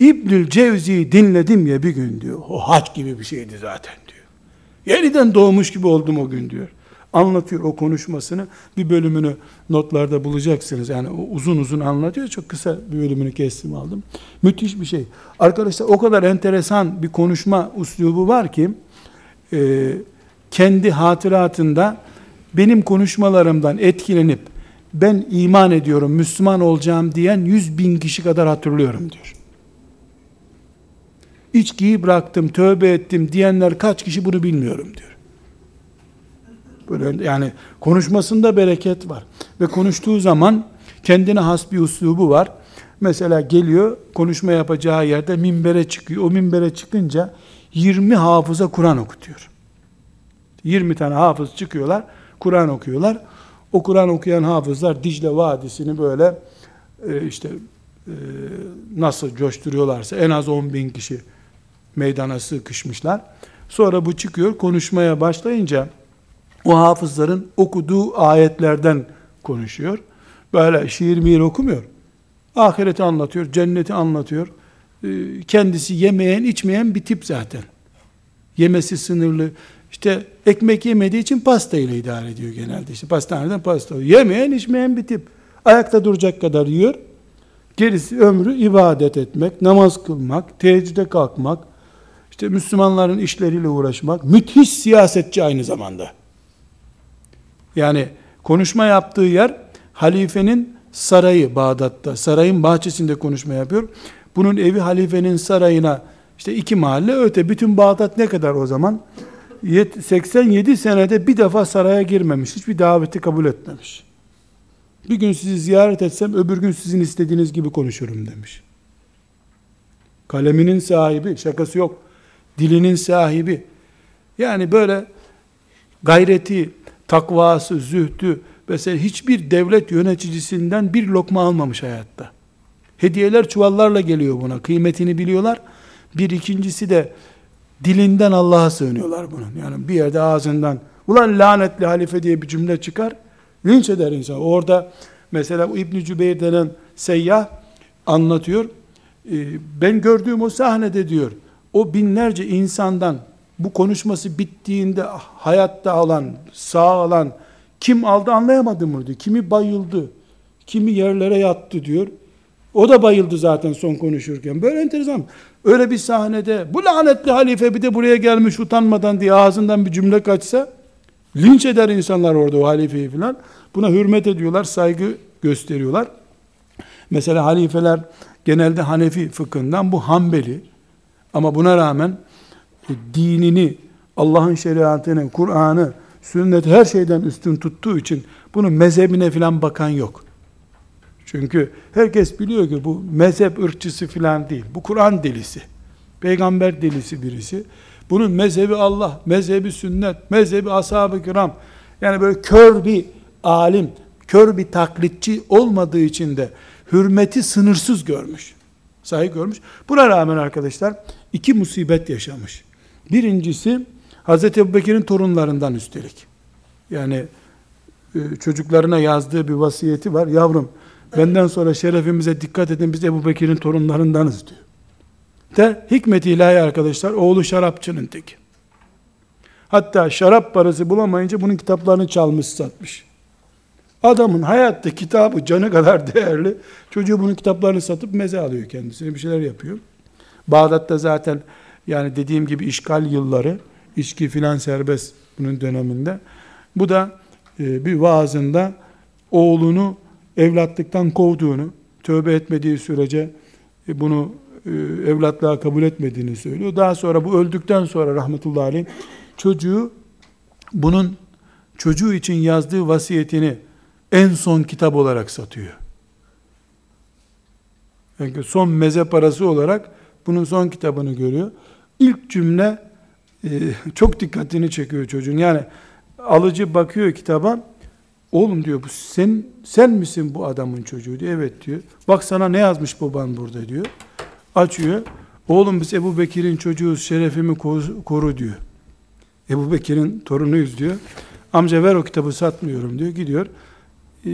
İbnül Cevzi'yi dinledim ya bir gün diyor. O hac gibi bir şeydi zaten diyor. Yeniden doğmuş gibi oldum o gün diyor. Anlatıyor o konuşmasını. Bir bölümünü notlarda bulacaksınız. Yani uzun uzun anlatıyor. Çok kısa bir bölümünü kestim aldım. Müthiş bir şey. Arkadaşlar o kadar enteresan bir konuşma uslubu var ki e, kendi hatıratında benim konuşmalarımdan etkilenip ben iman ediyorum, Müslüman olacağım diyen yüz bin kişi kadar hatırlıyorum diyor. İçkiyi bıraktım, tövbe ettim diyenler kaç kişi bunu bilmiyorum diyor. Böyle yani konuşmasında bereket var. Ve konuştuğu zaman kendine has bir uslubu var. Mesela geliyor konuşma yapacağı yerde minbere çıkıyor. O minbere çıkınca 20 hafıza Kur'an okutuyor. 20 tane hafız çıkıyorlar, Kur'an okuyorlar. O Kur'an okuyan hafızlar Dicle Vadisi'ni böyle e, işte e, nasıl coşturuyorlarsa en az 10 bin kişi meydana sıkışmışlar. Sonra bu çıkıyor konuşmaya başlayınca o hafızların okuduğu ayetlerden konuşuyor. Böyle şiir mihir okumuyor. Ahireti anlatıyor, cenneti anlatıyor. Ee, kendisi yemeyen, içmeyen bir tip zaten. Yemesi sınırlı. İşte ekmek yemediği için pasta ile idare ediyor genelde. İşte pastaneden pasta. Yemeyen, içmeyen bir tip. Ayakta duracak kadar yiyor. Gerisi ömrü ibadet etmek, namaz kılmak, teheccüde kalkmak, işte Müslümanların işleriyle uğraşmak. Müthiş siyasetçi aynı zamanda. Yani konuşma yaptığı yer halifenin sarayı Bağdat'ta. Sarayın bahçesinde konuşma yapıyor. Bunun evi halifenin sarayına işte iki mahalle öte. Bütün Bağdat ne kadar o zaman? 87 senede bir defa saraya girmemiş. Hiçbir daveti kabul etmemiş. Bir gün sizi ziyaret etsem öbür gün sizin istediğiniz gibi konuşurum demiş. Kaleminin sahibi, şakası yok. Dilinin sahibi. Yani böyle gayreti, takvası, zühdü, mesela hiçbir devlet yöneticisinden bir lokma almamış hayatta. Hediyeler çuvallarla geliyor buna. Kıymetini biliyorlar. Bir ikincisi de dilinden Allah'a sığınıyorlar bunun. Yani bir yerde ağzından ulan lanetli halife diye bir cümle çıkar. Linç eder insan. Orada mesela İbn Cübeyr denen seyyah anlatıyor. Ee, ben gördüğüm o sahnede diyor. O binlerce insandan bu konuşması bittiğinde hayatta olan, sağ olan kim aldı anlayamadım diyor. Kimi bayıldı, kimi yerlere yattı diyor. O da bayıldı zaten son konuşurken. Böyle enteresan. Öyle bir sahnede bu lanetli halife bir de buraya gelmiş utanmadan diye ağzından bir cümle kaçsa linç eder insanlar orada o halifeyi filan. Buna hürmet ediyorlar, saygı gösteriyorlar. Mesela halifeler genelde Hanefi fıkhından bu Hanbeli ama buna rağmen e, dinini, Allah'ın şeriatını, Kur'an'ı, sünnet her şeyden üstün tuttuğu için bunun mezhebine filan bakan yok. Çünkü herkes biliyor ki bu mezhep ırkçısı filan değil. Bu Kur'an delisi. Peygamber delisi birisi. Bunun mezhebi Allah, mezhebi sünnet, mezhebi ashab-ı kiram. Yani böyle kör bir alim, kör bir taklitçi olmadığı için de hürmeti sınırsız görmüş. Sahi görmüş. Buna rağmen arkadaşlar iki musibet yaşamış. Birincisi Hazreti Ebubekir'in torunlarından üstelik. Yani e, çocuklarına yazdığı bir vasiyeti var. Yavrum benden sonra şerefimize dikkat edin biz Ebu Bekir'in torunlarındanız diyor. De hikmeti ilahi arkadaşlar oğlu şarapçının teki. Hatta şarap parası bulamayınca bunun kitaplarını çalmış satmış. Adamın hayatta kitabı canı kadar değerli. Çocuğu bunun kitaplarını satıp meze alıyor kendisine bir şeyler yapıyor. Bağdat'ta zaten yani dediğim gibi işgal yılları, içki filan serbest bunun döneminde. Bu da e, bir vaazında oğlunu evlatlıktan kovduğunu, tövbe etmediği sürece e, bunu e, evlatlığa kabul etmediğini söylüyor. Daha sonra bu öldükten sonra rahmetullahi aleyh çocuğu bunun çocuğu için yazdığı vasiyetini en son kitap olarak satıyor. Yani son meze parası olarak bunun son kitabını görüyor. İlk cümle e, çok dikkatini çekiyor çocuğun. Yani alıcı bakıyor kitaba, oğlum diyor bu sen sen misin bu adamın çocuğu diyor. Evet diyor. Bak sana ne yazmış baban burada diyor. Açıyor. Oğlum biz Ebu Bekir'in çocuğuz şerefimi koru diyor. Ebu Bekir'in torunuyuz diyor. Amca ver o kitabı satmıyorum diyor. Gidiyor. Ee,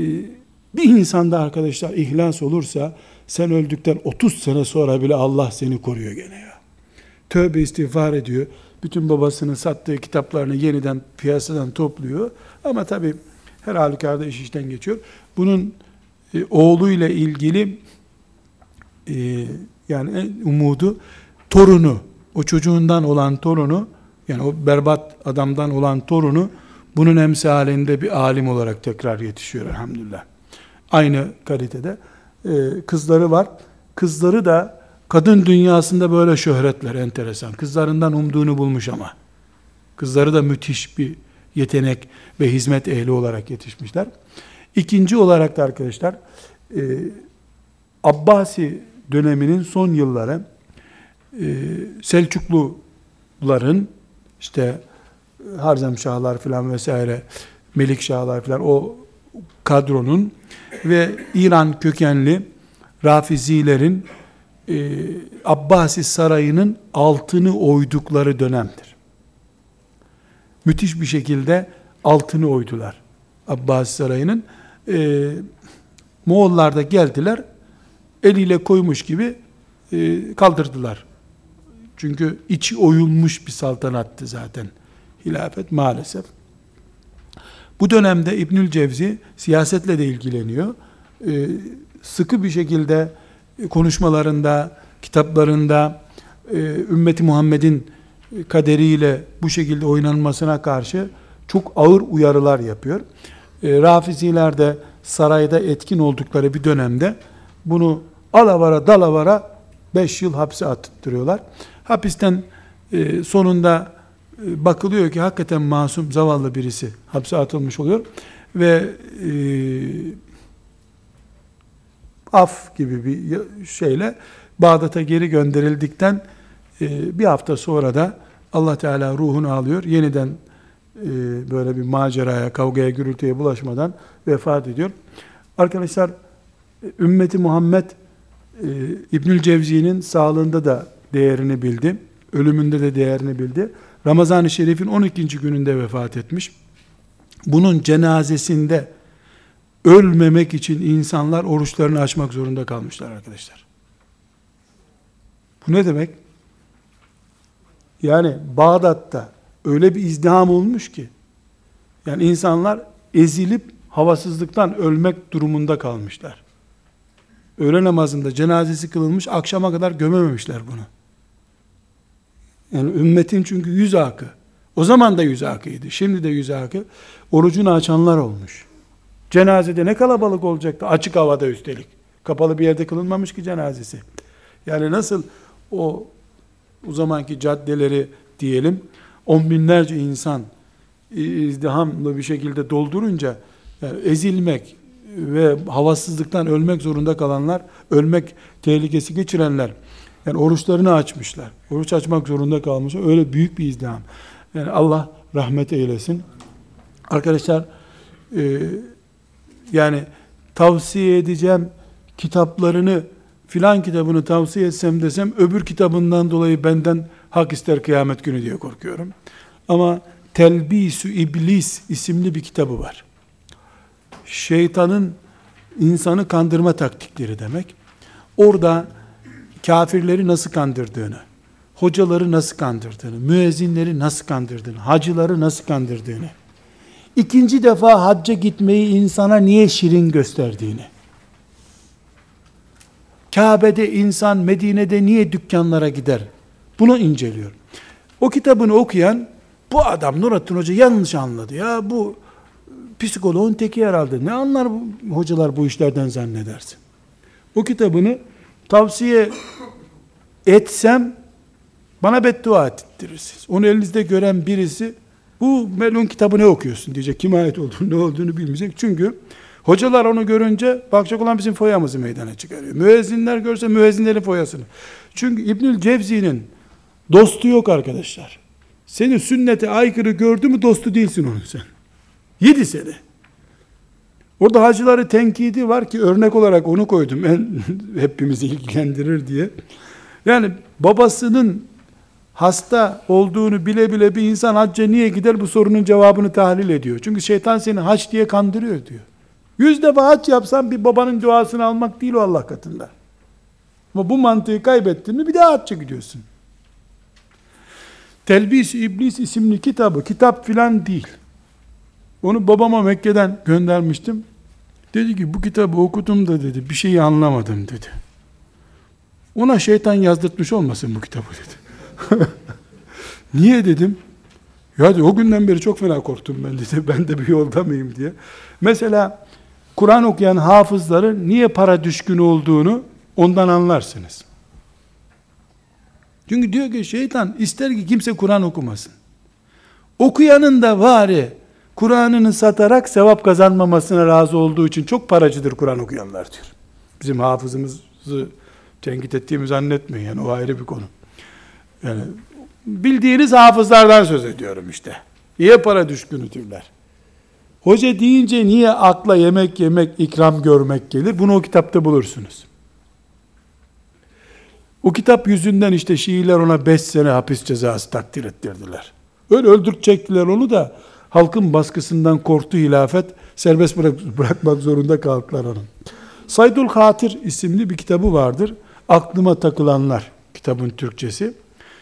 bir insanda arkadaşlar ihlas olursa sen öldükten 30 sene sonra bile Allah seni koruyor gene ya. Tövbe istiğfar ediyor. Bütün babasının sattığı kitaplarını yeniden piyasadan topluyor. Ama tabi her halükarda iş işten geçiyor. Bunun e, oğluyla ilgili e, yani umudu torunu, o çocuğundan olan torunu, yani o berbat adamdan olan torunu bunun emsalinde bir alim olarak tekrar yetişiyor elhamdülillah. Aynı kalitede. Ee, kızları var. Kızları da kadın dünyasında böyle şöhretler enteresan. Kızlarından umduğunu bulmuş ama. Kızları da müthiş bir yetenek ve hizmet ehli olarak yetişmişler. İkinci olarak da arkadaşlar e, Abbasi döneminin son yılları e, Selçukluların işte Harzem Şahlar filan vesaire Melik Şahlar filan o kadronun ve İran kökenli Rafizilerin e, Abbasi sarayının altını oydukları dönemdir. Müthiş bir şekilde altını oydular. Abbasi sarayının e, Moğollar da geldiler eliyle koymuş gibi e, kaldırdılar. Çünkü içi oyulmuş bir saltanattı zaten hilafet maalesef. Bu dönemde İbnül Cevzi siyasetle de ilgileniyor. Ee, sıkı bir şekilde konuşmalarında, kitaplarında e, ümmeti Muhammed'in kaderiyle bu şekilde oynanmasına karşı çok ağır uyarılar yapıyor. E, Rafiziler de sarayda etkin oldukları bir dönemde bunu alavara dalavara 5 yıl hapse attırıyorlar. Hapisten e, sonunda e, bakılıyor ki hakikaten masum, zavallı birisi hapse atılmış oluyor ve e, af gibi bir şeyle Bağdat'a geri gönderildikten bir hafta sonra da Allah Teala ruhunu alıyor. Yeniden e, böyle bir maceraya, kavgaya, gürültüye bulaşmadan vefat ediyor. Arkadaşlar ümmeti Muhammed e, İbnül Cevzi'nin sağlığında da değerini bildi. Ölümünde de değerini bildi. Ramazan-ı Şerif'in 12. gününde vefat etmiş. Bunun cenazesinde ölmemek için insanlar oruçlarını açmak zorunda kalmışlar arkadaşlar. Bu ne demek? Yani Bağdat'ta öyle bir izdiham olmuş ki yani insanlar ezilip havasızlıktan ölmek durumunda kalmışlar. Öğle namazında cenazesi kılınmış, akşama kadar gömememişler bunu. Yani ümmetin çünkü yüz akı. O zaman da yüz akıydı. Şimdi de yüz akı. Orucunu açanlar olmuş. Cenazede ne kalabalık olacaktı? Açık havada üstelik. Kapalı bir yerde kılınmamış ki cenazesi. Yani nasıl o o zamanki caddeleri diyelim on binlerce insan izdihamlı bir şekilde doldurunca yani ezilmek ve havasızlıktan ölmek zorunda kalanlar, ölmek tehlikesi geçirenler yani oruçlarını açmışlar. Oruç açmak zorunda kalmışlar. Öyle büyük bir izdiham. Yani Allah rahmet eylesin. Arkadaşlar e, yani tavsiye edeceğim kitaplarını filan kitabını tavsiye etsem desem öbür kitabından dolayı benden hak ister kıyamet günü diye korkuyorum. Ama Telbisü İblis isimli bir kitabı var. Şeytanın insanı kandırma taktikleri demek. Orada kafirleri nasıl kandırdığını, hocaları nasıl kandırdığını, müezzinleri nasıl kandırdığını, hacıları nasıl kandırdığını, ikinci defa hacca gitmeyi insana niye şirin gösterdiğini, Kabe'de insan Medine'de niye dükkanlara gider? Bunu inceliyor. O kitabını okuyan bu adam Nurattin Hoca yanlış anladı ya bu psikoloğun teki herhalde. Ne anlar bu, hocalar bu işlerden zannedersin. O kitabını tavsiye etsem bana beddua ettirirsiniz. Onu elinizde gören birisi bu melun kitabı ne okuyorsun diyecek. Kime ait olduğunu ne olduğunu bilmeyecek. Çünkü Hocalar onu görünce bakacak olan bizim foyamızı meydana çıkarıyor. Müezzinler görse müezzinlerin foyasını. Çünkü İbnül Cevzi'nin dostu yok arkadaşlar. Seni sünnete aykırı gördü mü dostu değilsin onun sen. Yedi sene. Orada hacıları tenkidi var ki örnek olarak onu koydum. En, hepimizi ilgilendirir diye. Yani babasının hasta olduğunu bile bile bir insan hacca niye gider bu sorunun cevabını tahlil ediyor. Çünkü şeytan seni hac diye kandırıyor diyor. Yüz defa hac yapsan bir babanın duasını almak değil o Allah katında. Ama bu mantığı kaybettin mi bir daha hacca gidiyorsun. Telbis İblis isimli kitabı, kitap filan değil. Onu babama Mekke'den göndermiştim. Dedi ki bu kitabı okudum da dedi bir şeyi anlamadım dedi. Ona şeytan yazdırtmış olmasın bu kitabı dedi. Niye dedim? Ya dedi, o günden beri çok fena korktum ben dedi. Ben de bir yolda mıyım diye. Mesela Kur'an okuyan hafızların niye para düşkün olduğunu ondan anlarsınız. Çünkü diyor ki şeytan ister ki kimse Kur'an okumasın. Okuyanın da bari Kur'an'ını satarak sevap kazanmamasına razı olduğu için çok paracıdır Kur'an okuyanlar diyor. Bizim hafızımızı tenkit ettiğimizi zannetmeyin yani o ayrı bir konu. Yani bildiğiniz hafızlardan söz ediyorum işte. Niye para düşkünüdürler? Hoca deyince niye akla yemek yemek, ikram görmek gelir? Bunu o kitapta bulursunuz. O kitap yüzünden işte Şiiler ona 5 sene hapis cezası takdir ettirdiler. Öyle öldürtecektiler onu da halkın baskısından korktu hilafet serbest bırak, bırakmak zorunda kaldılar onu. Saydul Hatir isimli bir kitabı vardır. Aklıma takılanlar kitabın Türkçesi.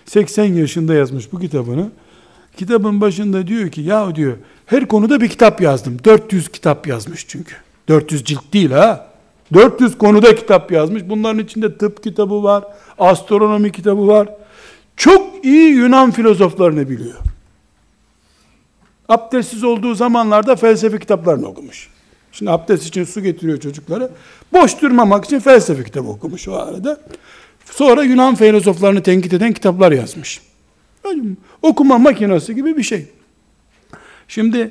80 yaşında yazmış bu kitabını. Kitabın başında diyor ki ya diyor her konuda bir kitap yazdım. 400 kitap yazmış çünkü. 400 cilt değil ha. 400 konuda kitap yazmış. Bunların içinde tıp kitabı var, astronomi kitabı var. Çok iyi Yunan filozoflarını biliyor. Abdestsiz olduğu zamanlarda felsefe kitaplarını okumuş. Şimdi abdest için su getiriyor çocuklara. Boş durmamak için felsefe kitabı okumuş o arada. Sonra Yunan filozoflarını tenkit eden kitaplar yazmış. Okuma makinesi gibi bir şey. Şimdi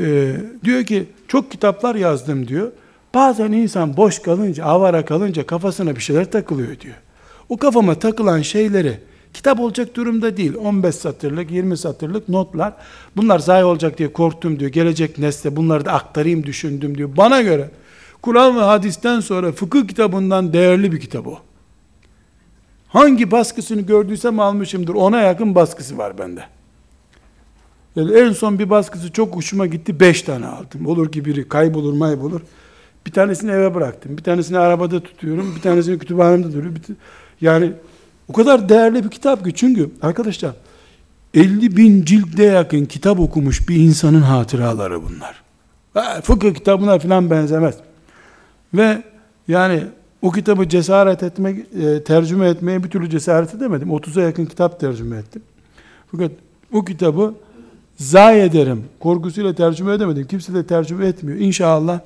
e, diyor ki çok kitaplar yazdım diyor. Bazen insan boş kalınca, avara kalınca kafasına bir şeyler takılıyor diyor. O kafama takılan şeyleri kitap olacak durumda değil. 15 satırlık, 20 satırlık notlar. Bunlar zayi olacak diye korktum diyor. Gelecek nesle bunları da aktarayım düşündüm diyor. Bana göre Kur'an ve hadisten sonra fıkıh kitabından değerli bir kitap o. Hangi baskısını gördüysem almışımdır. Ona yakın baskısı var bende. Yani en son bir baskısı çok hoşuma gitti. Beş tane aldım. Olur ki biri kaybolur maybolur. Bir tanesini eve bıraktım. Bir tanesini arabada tutuyorum. Bir tanesini kütüphanemde duruyor. Yani o kadar değerli bir kitap ki. Çünkü arkadaşlar 50 bin cilde yakın kitap okumuş bir insanın hatıraları bunlar. Fıkıh kitabına falan benzemez. Ve yani o kitabı cesaret etmek, e, tercüme etmeye bir türlü cesaret edemedim. 30'a yakın kitap tercüme ettim. Fakat o kitabı zayi ederim. Korkusuyla tercüme edemedim. Kimse de tercüme etmiyor. İnşallah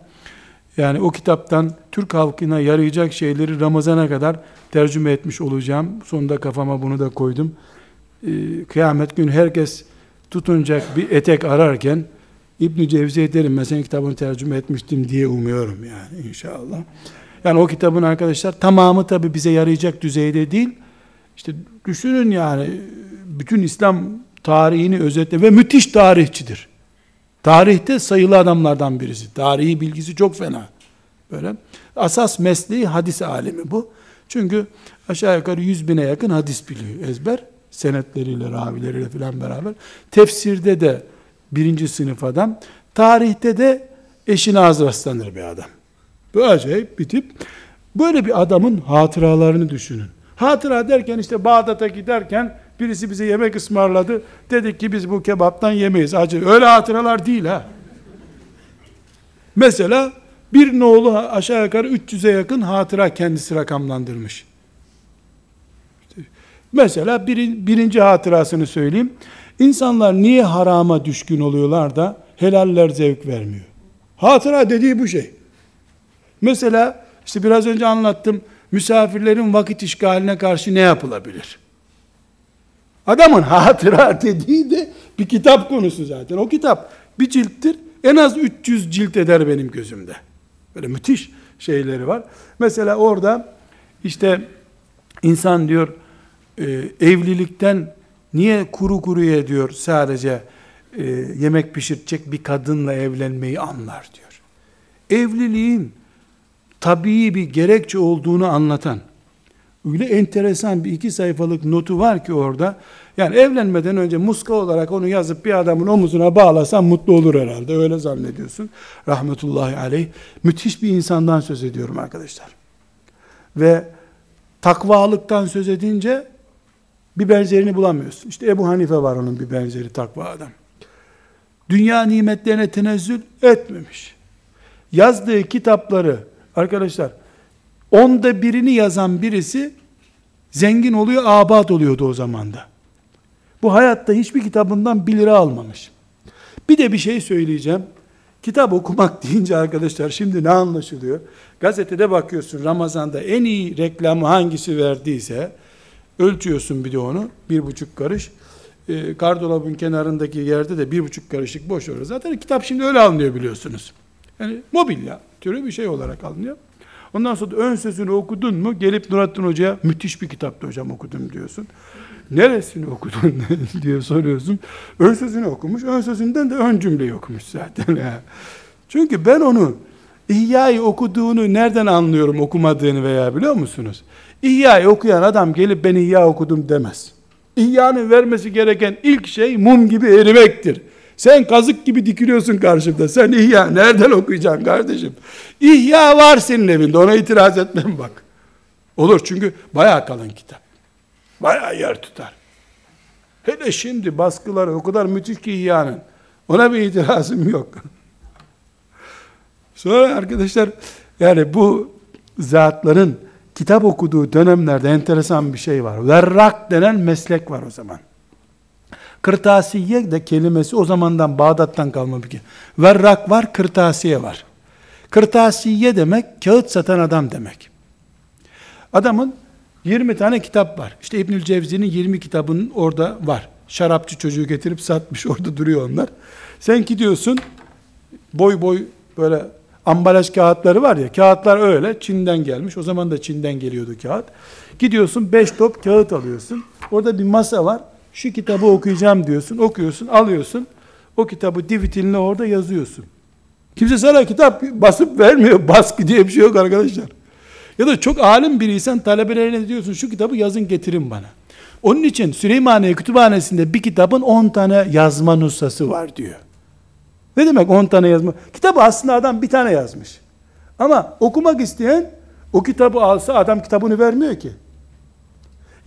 yani o kitaptan Türk halkına yarayacak şeyleri Ramazan'a kadar tercüme etmiş olacağım. Sonunda kafama bunu da koydum. Ee, kıyamet günü herkes tutunacak bir etek ararken İbn Cevzi'ye derim ben senin kitabını tercüme etmiştim diye umuyorum yani inşallah. Yani o kitabın arkadaşlar tamamı tabi bize yarayacak düzeyde değil. İşte düşünün yani bütün İslam tarihini özetle ve müthiş tarihçidir. Tarihte sayılı adamlardan birisi. Tarihi bilgisi çok fena. Böyle. Asas mesleği hadis alemi bu. Çünkü aşağı yukarı yüz bine yakın hadis biliyor ezber. Senetleriyle, ravileriyle filan beraber. Tefsirde de birinci sınıf adam. Tarihte de eşine az rastlanır bir adam. Bu acayip bir tip. Böyle bir adamın hatıralarını düşünün. Hatıra derken işte Bağdat'a giderken birisi bize yemek ısmarladı. Dedik ki biz bu kebaptan yemeyiz. Acı. Öyle hatıralar değil ha. Mesela bir noğlu aşağı yukarı 300'e yakın hatıra kendisi rakamlandırmış. Mesela bir, birinci hatırasını söyleyeyim. İnsanlar niye harama düşkün oluyorlar da helaller zevk vermiyor? Hatıra dediği bu şey. Mesela işte biraz önce anlattım. Misafirlerin vakit işgaline karşı ne yapılabilir? Adamın hatıra dediği de bir kitap konusu zaten. O kitap bir cilttir. En az 300 cilt eder benim gözümde. Böyle müthiş şeyleri var. Mesela orada işte insan diyor e, evlilikten niye kuru kuruya diyor sadece e, yemek pişirecek bir kadınla evlenmeyi anlar diyor. Evliliğin tabii bir gerekçe olduğunu anlatan öyle enteresan bir iki sayfalık notu var ki orada. Yani evlenmeden önce muska olarak onu yazıp bir adamın omuzuna bağlasan mutlu olur herhalde. Öyle zannediyorsun. Rahmetullahi aleyh. Müthiş bir insandan söz ediyorum arkadaşlar. Ve takvalıktan söz edince bir benzerini bulamıyorsun. İşte Ebu Hanife var onun bir benzeri takva adam. Dünya nimetlerine tenezzül etmemiş. Yazdığı kitapları arkadaşlar onda birini yazan birisi zengin oluyor, abat oluyordu o zamanda. Bu hayatta hiçbir kitabından bir lira almamış. Bir de bir şey söyleyeceğim. Kitap okumak deyince arkadaşlar şimdi ne anlaşılıyor? Gazetede bakıyorsun Ramazan'da en iyi reklamı hangisi verdiyse ölçüyorsun bir de onu bir buçuk karış. E, kardolabın kenarındaki yerde de bir buçuk karışık boş olur. Zaten kitap şimdi öyle alınıyor biliyorsunuz. Yani mobilya türü bir şey olarak alınıyor. Ondan sonra ön sözünü okudun mu gelip Nurattin Hoca'ya müthiş bir kitaptı hocam okudum diyorsun. Neresini okudun diye soruyorsun. Ön sözünü okumuş. Ön sözünden de ön cümleyi okumuş zaten. Çünkü ben onu İhya'yı okuduğunu nereden anlıyorum okumadığını veya biliyor musunuz? İhya'yı okuyan adam gelip ben İhya okudum demez. İhya'nın vermesi gereken ilk şey mum gibi erimektir. Sen kazık gibi dikiliyorsun karşımda. Sen İhya nereden okuyacaksın kardeşim? İhya var senin evinde ona itiraz etmem bak. Olur çünkü bayağı kalın kitap. Bayağı yer tutar. Hele şimdi baskıları o kadar müthiş ki İhya'nın. Ona bir itirazım yok. Sonra arkadaşlar yani bu zatların kitap okuduğu dönemlerde enteresan bir şey var. Verrak denen meslek var o zaman. Kırtasiye de kelimesi o zamandan Bağdat'tan kalma bir kelime. Verrak var, kırtasiye var. Kırtasiye demek kağıt satan adam demek. Adamın 20 tane kitap var. İşte İbnül Cevzi'nin 20 kitabının orada var. Şarapçı çocuğu getirip satmış orada duruyor onlar. Sen gidiyorsun boy boy böyle ambalaj kağıtları var ya kağıtlar öyle Çin'den gelmiş. O zaman da Çin'den geliyordu kağıt. Gidiyorsun 5 top kağıt alıyorsun. Orada bir masa var. Şu kitabı okuyacağım diyorsun. Okuyorsun, alıyorsun. O kitabı divitiline orada yazıyorsun. Kimse sana kitap basıp vermiyor. Baskı diye bir şey yok arkadaşlar. Ya da çok alim biriysen talebelerine diyorsun şu kitabı yazın getirin bana. Onun için Süleymaniye Kütüphanesi'nde bir kitabın 10 tane yazma nusası var diyor. Ne demek 10 tane yazma? Kitabı aslında adam bir tane yazmış. Ama okumak isteyen o kitabı alsa adam kitabını vermiyor ki.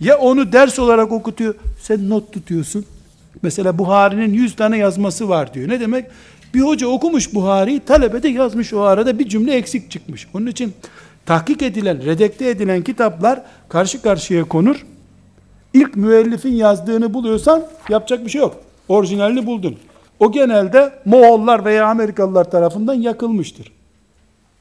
Ya onu ders olarak okutuyor, sen not tutuyorsun. Mesela Buhari'nin 100 tane yazması var diyor. Ne demek? Bir hoca okumuş Buhari'yi, talebe de yazmış o arada bir cümle eksik çıkmış. Onun için tahkik edilen, redekte edilen kitaplar karşı karşıya konur. İlk müellifin yazdığını buluyorsan yapacak bir şey yok. Orijinalini buldun. O genelde Moğollar veya Amerikalılar tarafından yakılmıştır.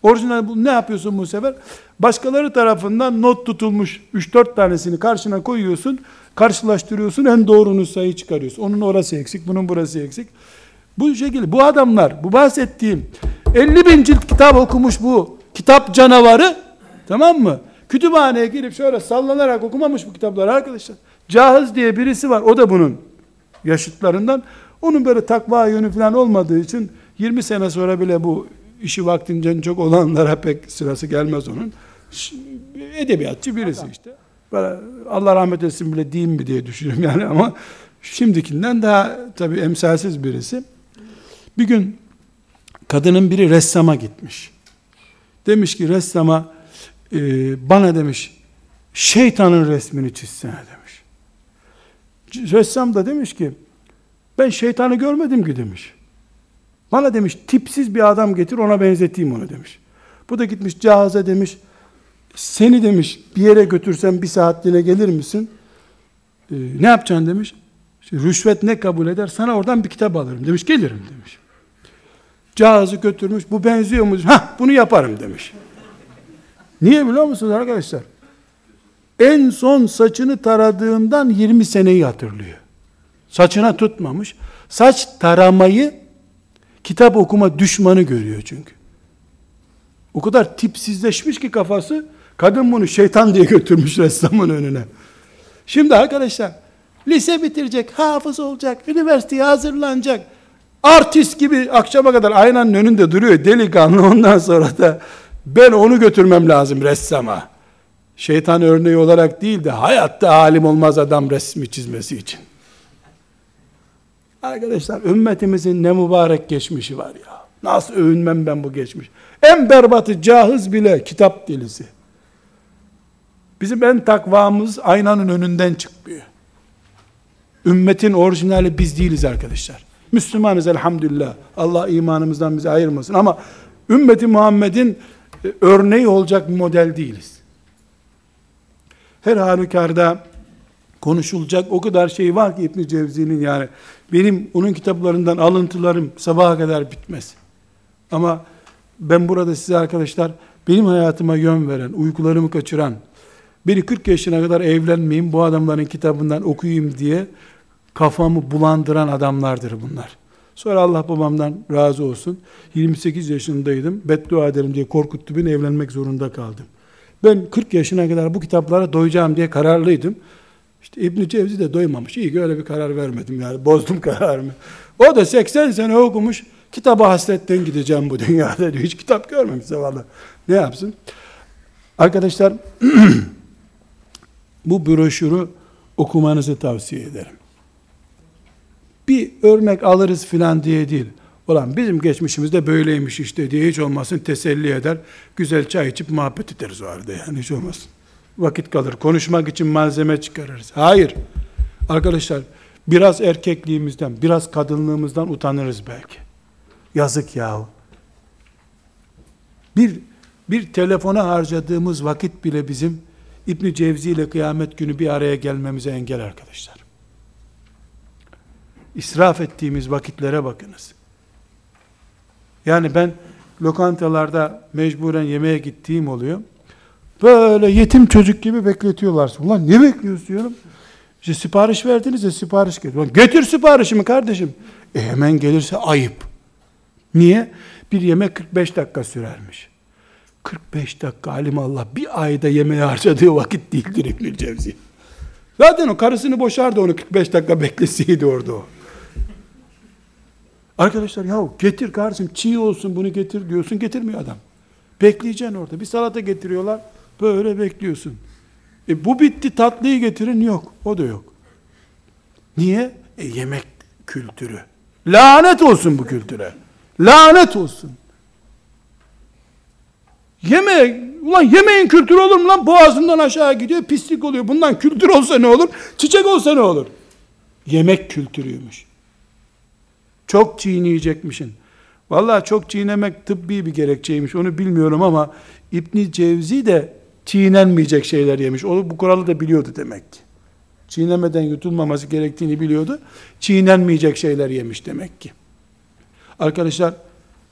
Orijinal ne yapıyorsun bu sefer? Başkaları tarafından not tutulmuş 3-4 tanesini karşına koyuyorsun, karşılaştırıyorsun, en doğrunu sayı çıkarıyorsun. Onun orası eksik, bunun burası eksik. Bu şekilde bu adamlar, bu bahsettiğim 50 bin cilt kitap okumuş bu kitap canavarı, tamam mı? Kütüphaneye girip şöyle sallanarak okumamış bu kitapları arkadaşlar. Cahiz diye birisi var, o da bunun yaşıtlarından. Onun böyle takva yönü falan olmadığı için 20 sene sonra bile bu işi vaktince çok olanlara pek sırası gelmez onun. Edebiyatçı birisi işte. Böyle Allah rahmet etsin bile diyeyim mi diye düşünüyorum yani ama şimdikinden daha tabii emsalsiz birisi. Bir gün kadının biri ressama gitmiş. Demiş ki ressama e, bana demiş şeytanın resmini çizsene demiş. Ressam da demiş ki ben şeytanı görmedim ki demiş. Bana demiş tipsiz bir adam getir ona benzeteyim onu demiş. Bu da gitmiş cahaza demiş seni demiş bir yere götürsem bir saatliğine gelir misin? Ee, ne yapacaksın demiş. Rüşvet ne kabul eder? Sana oradan bir kitap alırım demiş. Gelirim demiş. Cihazı götürmüş. Bu benziyor mu? Ha bunu yaparım demiş. Niye biliyor musunuz arkadaşlar? En son saçını taradığından 20 seneyi hatırlıyor. Saçına tutmamış. Saç taramayı kitap okuma düşmanı görüyor çünkü. O kadar tipsizleşmiş ki kafası, kadın bunu şeytan diye götürmüş ressamın önüne. Şimdi arkadaşlar, lise bitirecek, hafız olacak, üniversiteye hazırlanacak, artist gibi akşama kadar aynanın önünde duruyor delikanlı ondan sonra da ben onu götürmem lazım ressama. Şeytan örneği olarak değil de hayatta alim olmaz adam resmi çizmesi için. Arkadaşlar ümmetimizin ne mübarek geçmişi var ya. Nasıl övünmem ben bu geçmiş. En berbatı cahiz bile kitap delisi. Bizim en takvamız aynanın önünden çıkmıyor. Ümmetin orijinali biz değiliz arkadaşlar. Müslümanız elhamdülillah. Allah imanımızdan bizi ayırmasın. Ama ümmeti Muhammed'in e, örneği olacak bir model değiliz. Her halükarda konuşulacak o kadar şey var ki İbn Cevzi'nin yani benim onun kitaplarından alıntılarım sabaha kadar bitmez. Ama ben burada size arkadaşlar benim hayatıma yön veren, uykularımı kaçıran, beni 40 yaşına kadar evlenmeyeyim, bu adamların kitabından okuyayım diye kafamı bulandıran adamlardır bunlar. Sonra Allah babamdan razı olsun. 28 yaşındaydım. Beddua ederim diye korkuttu beni evlenmek zorunda kaldım. Ben 40 yaşına kadar bu kitaplara doyacağım diye kararlıydım. İşte İbn Cevzi de doymamış. İyi ki öyle bir karar vermedim yani. Bozdum kararımı. O da 80 sene okumuş. Kitaba hasretten gideceğim bu dünyada diyor. Hiç kitap görmemiş zavallı. Ne yapsın? Arkadaşlar bu broşürü okumanızı tavsiye ederim. Bir örnek alırız filan diye değil. Ulan bizim geçmişimizde böyleymiş işte diye hiç olmasın teselli eder. Güzel çay içip muhabbet ederiz o arada yani hiç olmasın. Vakit kalır. Konuşmak için malzeme çıkarırız. Hayır. Arkadaşlar biraz erkekliğimizden, biraz kadınlığımızdan utanırız belki. Yazık yahu. Bir, bir telefona harcadığımız vakit bile bizim İbn Cevzi ile kıyamet günü bir araya gelmemize engel arkadaşlar. İsraf ettiğimiz vakitlere bakınız. Yani ben lokantalarda mecburen yemeğe gittiğim oluyor. Böyle yetim çocuk gibi bekletiyorlar. Ulan ne bekliyoruz diyorum. İşte sipariş verdiniz ya sipariş geliyor. Getir siparişimi kardeşim. E hemen gelirse ayıp. Niye? Bir yemek 45 dakika sürermiş. 45 dakika Allah bir ayda yemeğe harcadığı vakit değildir İbnül Cevzi. Zaten o karısını boşardı onu 45 dakika bekleseydi orada o. Arkadaşlar yahu getir kardeşim çiğ olsun bunu getir diyorsun getirmiyor adam. Bekleyeceksin orada. Bir salata getiriyorlar böyle bekliyorsun. E bu bitti tatlıyı getirin yok. O da yok. Niye? E yemek kültürü. Lanet olsun bu kültüre. Lanet olsun. Yemek, ulan yemeğin kültürü olur mu lan? Boğazından aşağı gidiyor, pislik oluyor. Bundan kültür olsa ne olur? Çiçek olsa ne olur? Yemek kültürüymüş. Çok çiğneyecekmişin. Vallahi çok çiğnemek tıbbi bir gerekçeymiş. Onu bilmiyorum ama İbn Cevzi de çiğnenmeyecek şeyler yemiş. O bu kuralı da biliyordu demek ki. Çiğnemeden yutulmaması gerektiğini biliyordu. Çiğnenmeyecek şeyler yemiş demek ki. Arkadaşlar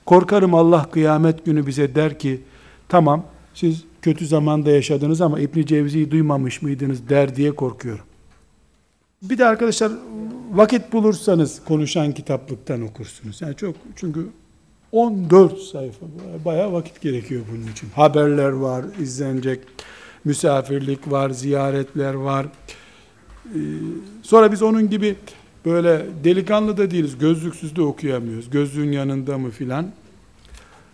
korkarım Allah kıyamet günü bize der ki tamam siz kötü zamanda yaşadınız ama İbn Cevzi'yi duymamış mıydınız der diye korkuyorum. Bir de arkadaşlar vakit bulursanız konuşan kitaplıktan okursunuz. Yani çok çünkü 14 sayfa bayağı vakit gerekiyor bunun için. Haberler var, izlenecek misafirlik var, ziyaretler var. Ee, sonra biz onun gibi böyle delikanlı da değiliz, gözlüksüz de okuyamıyoruz. Gözlüğün yanında mı filan.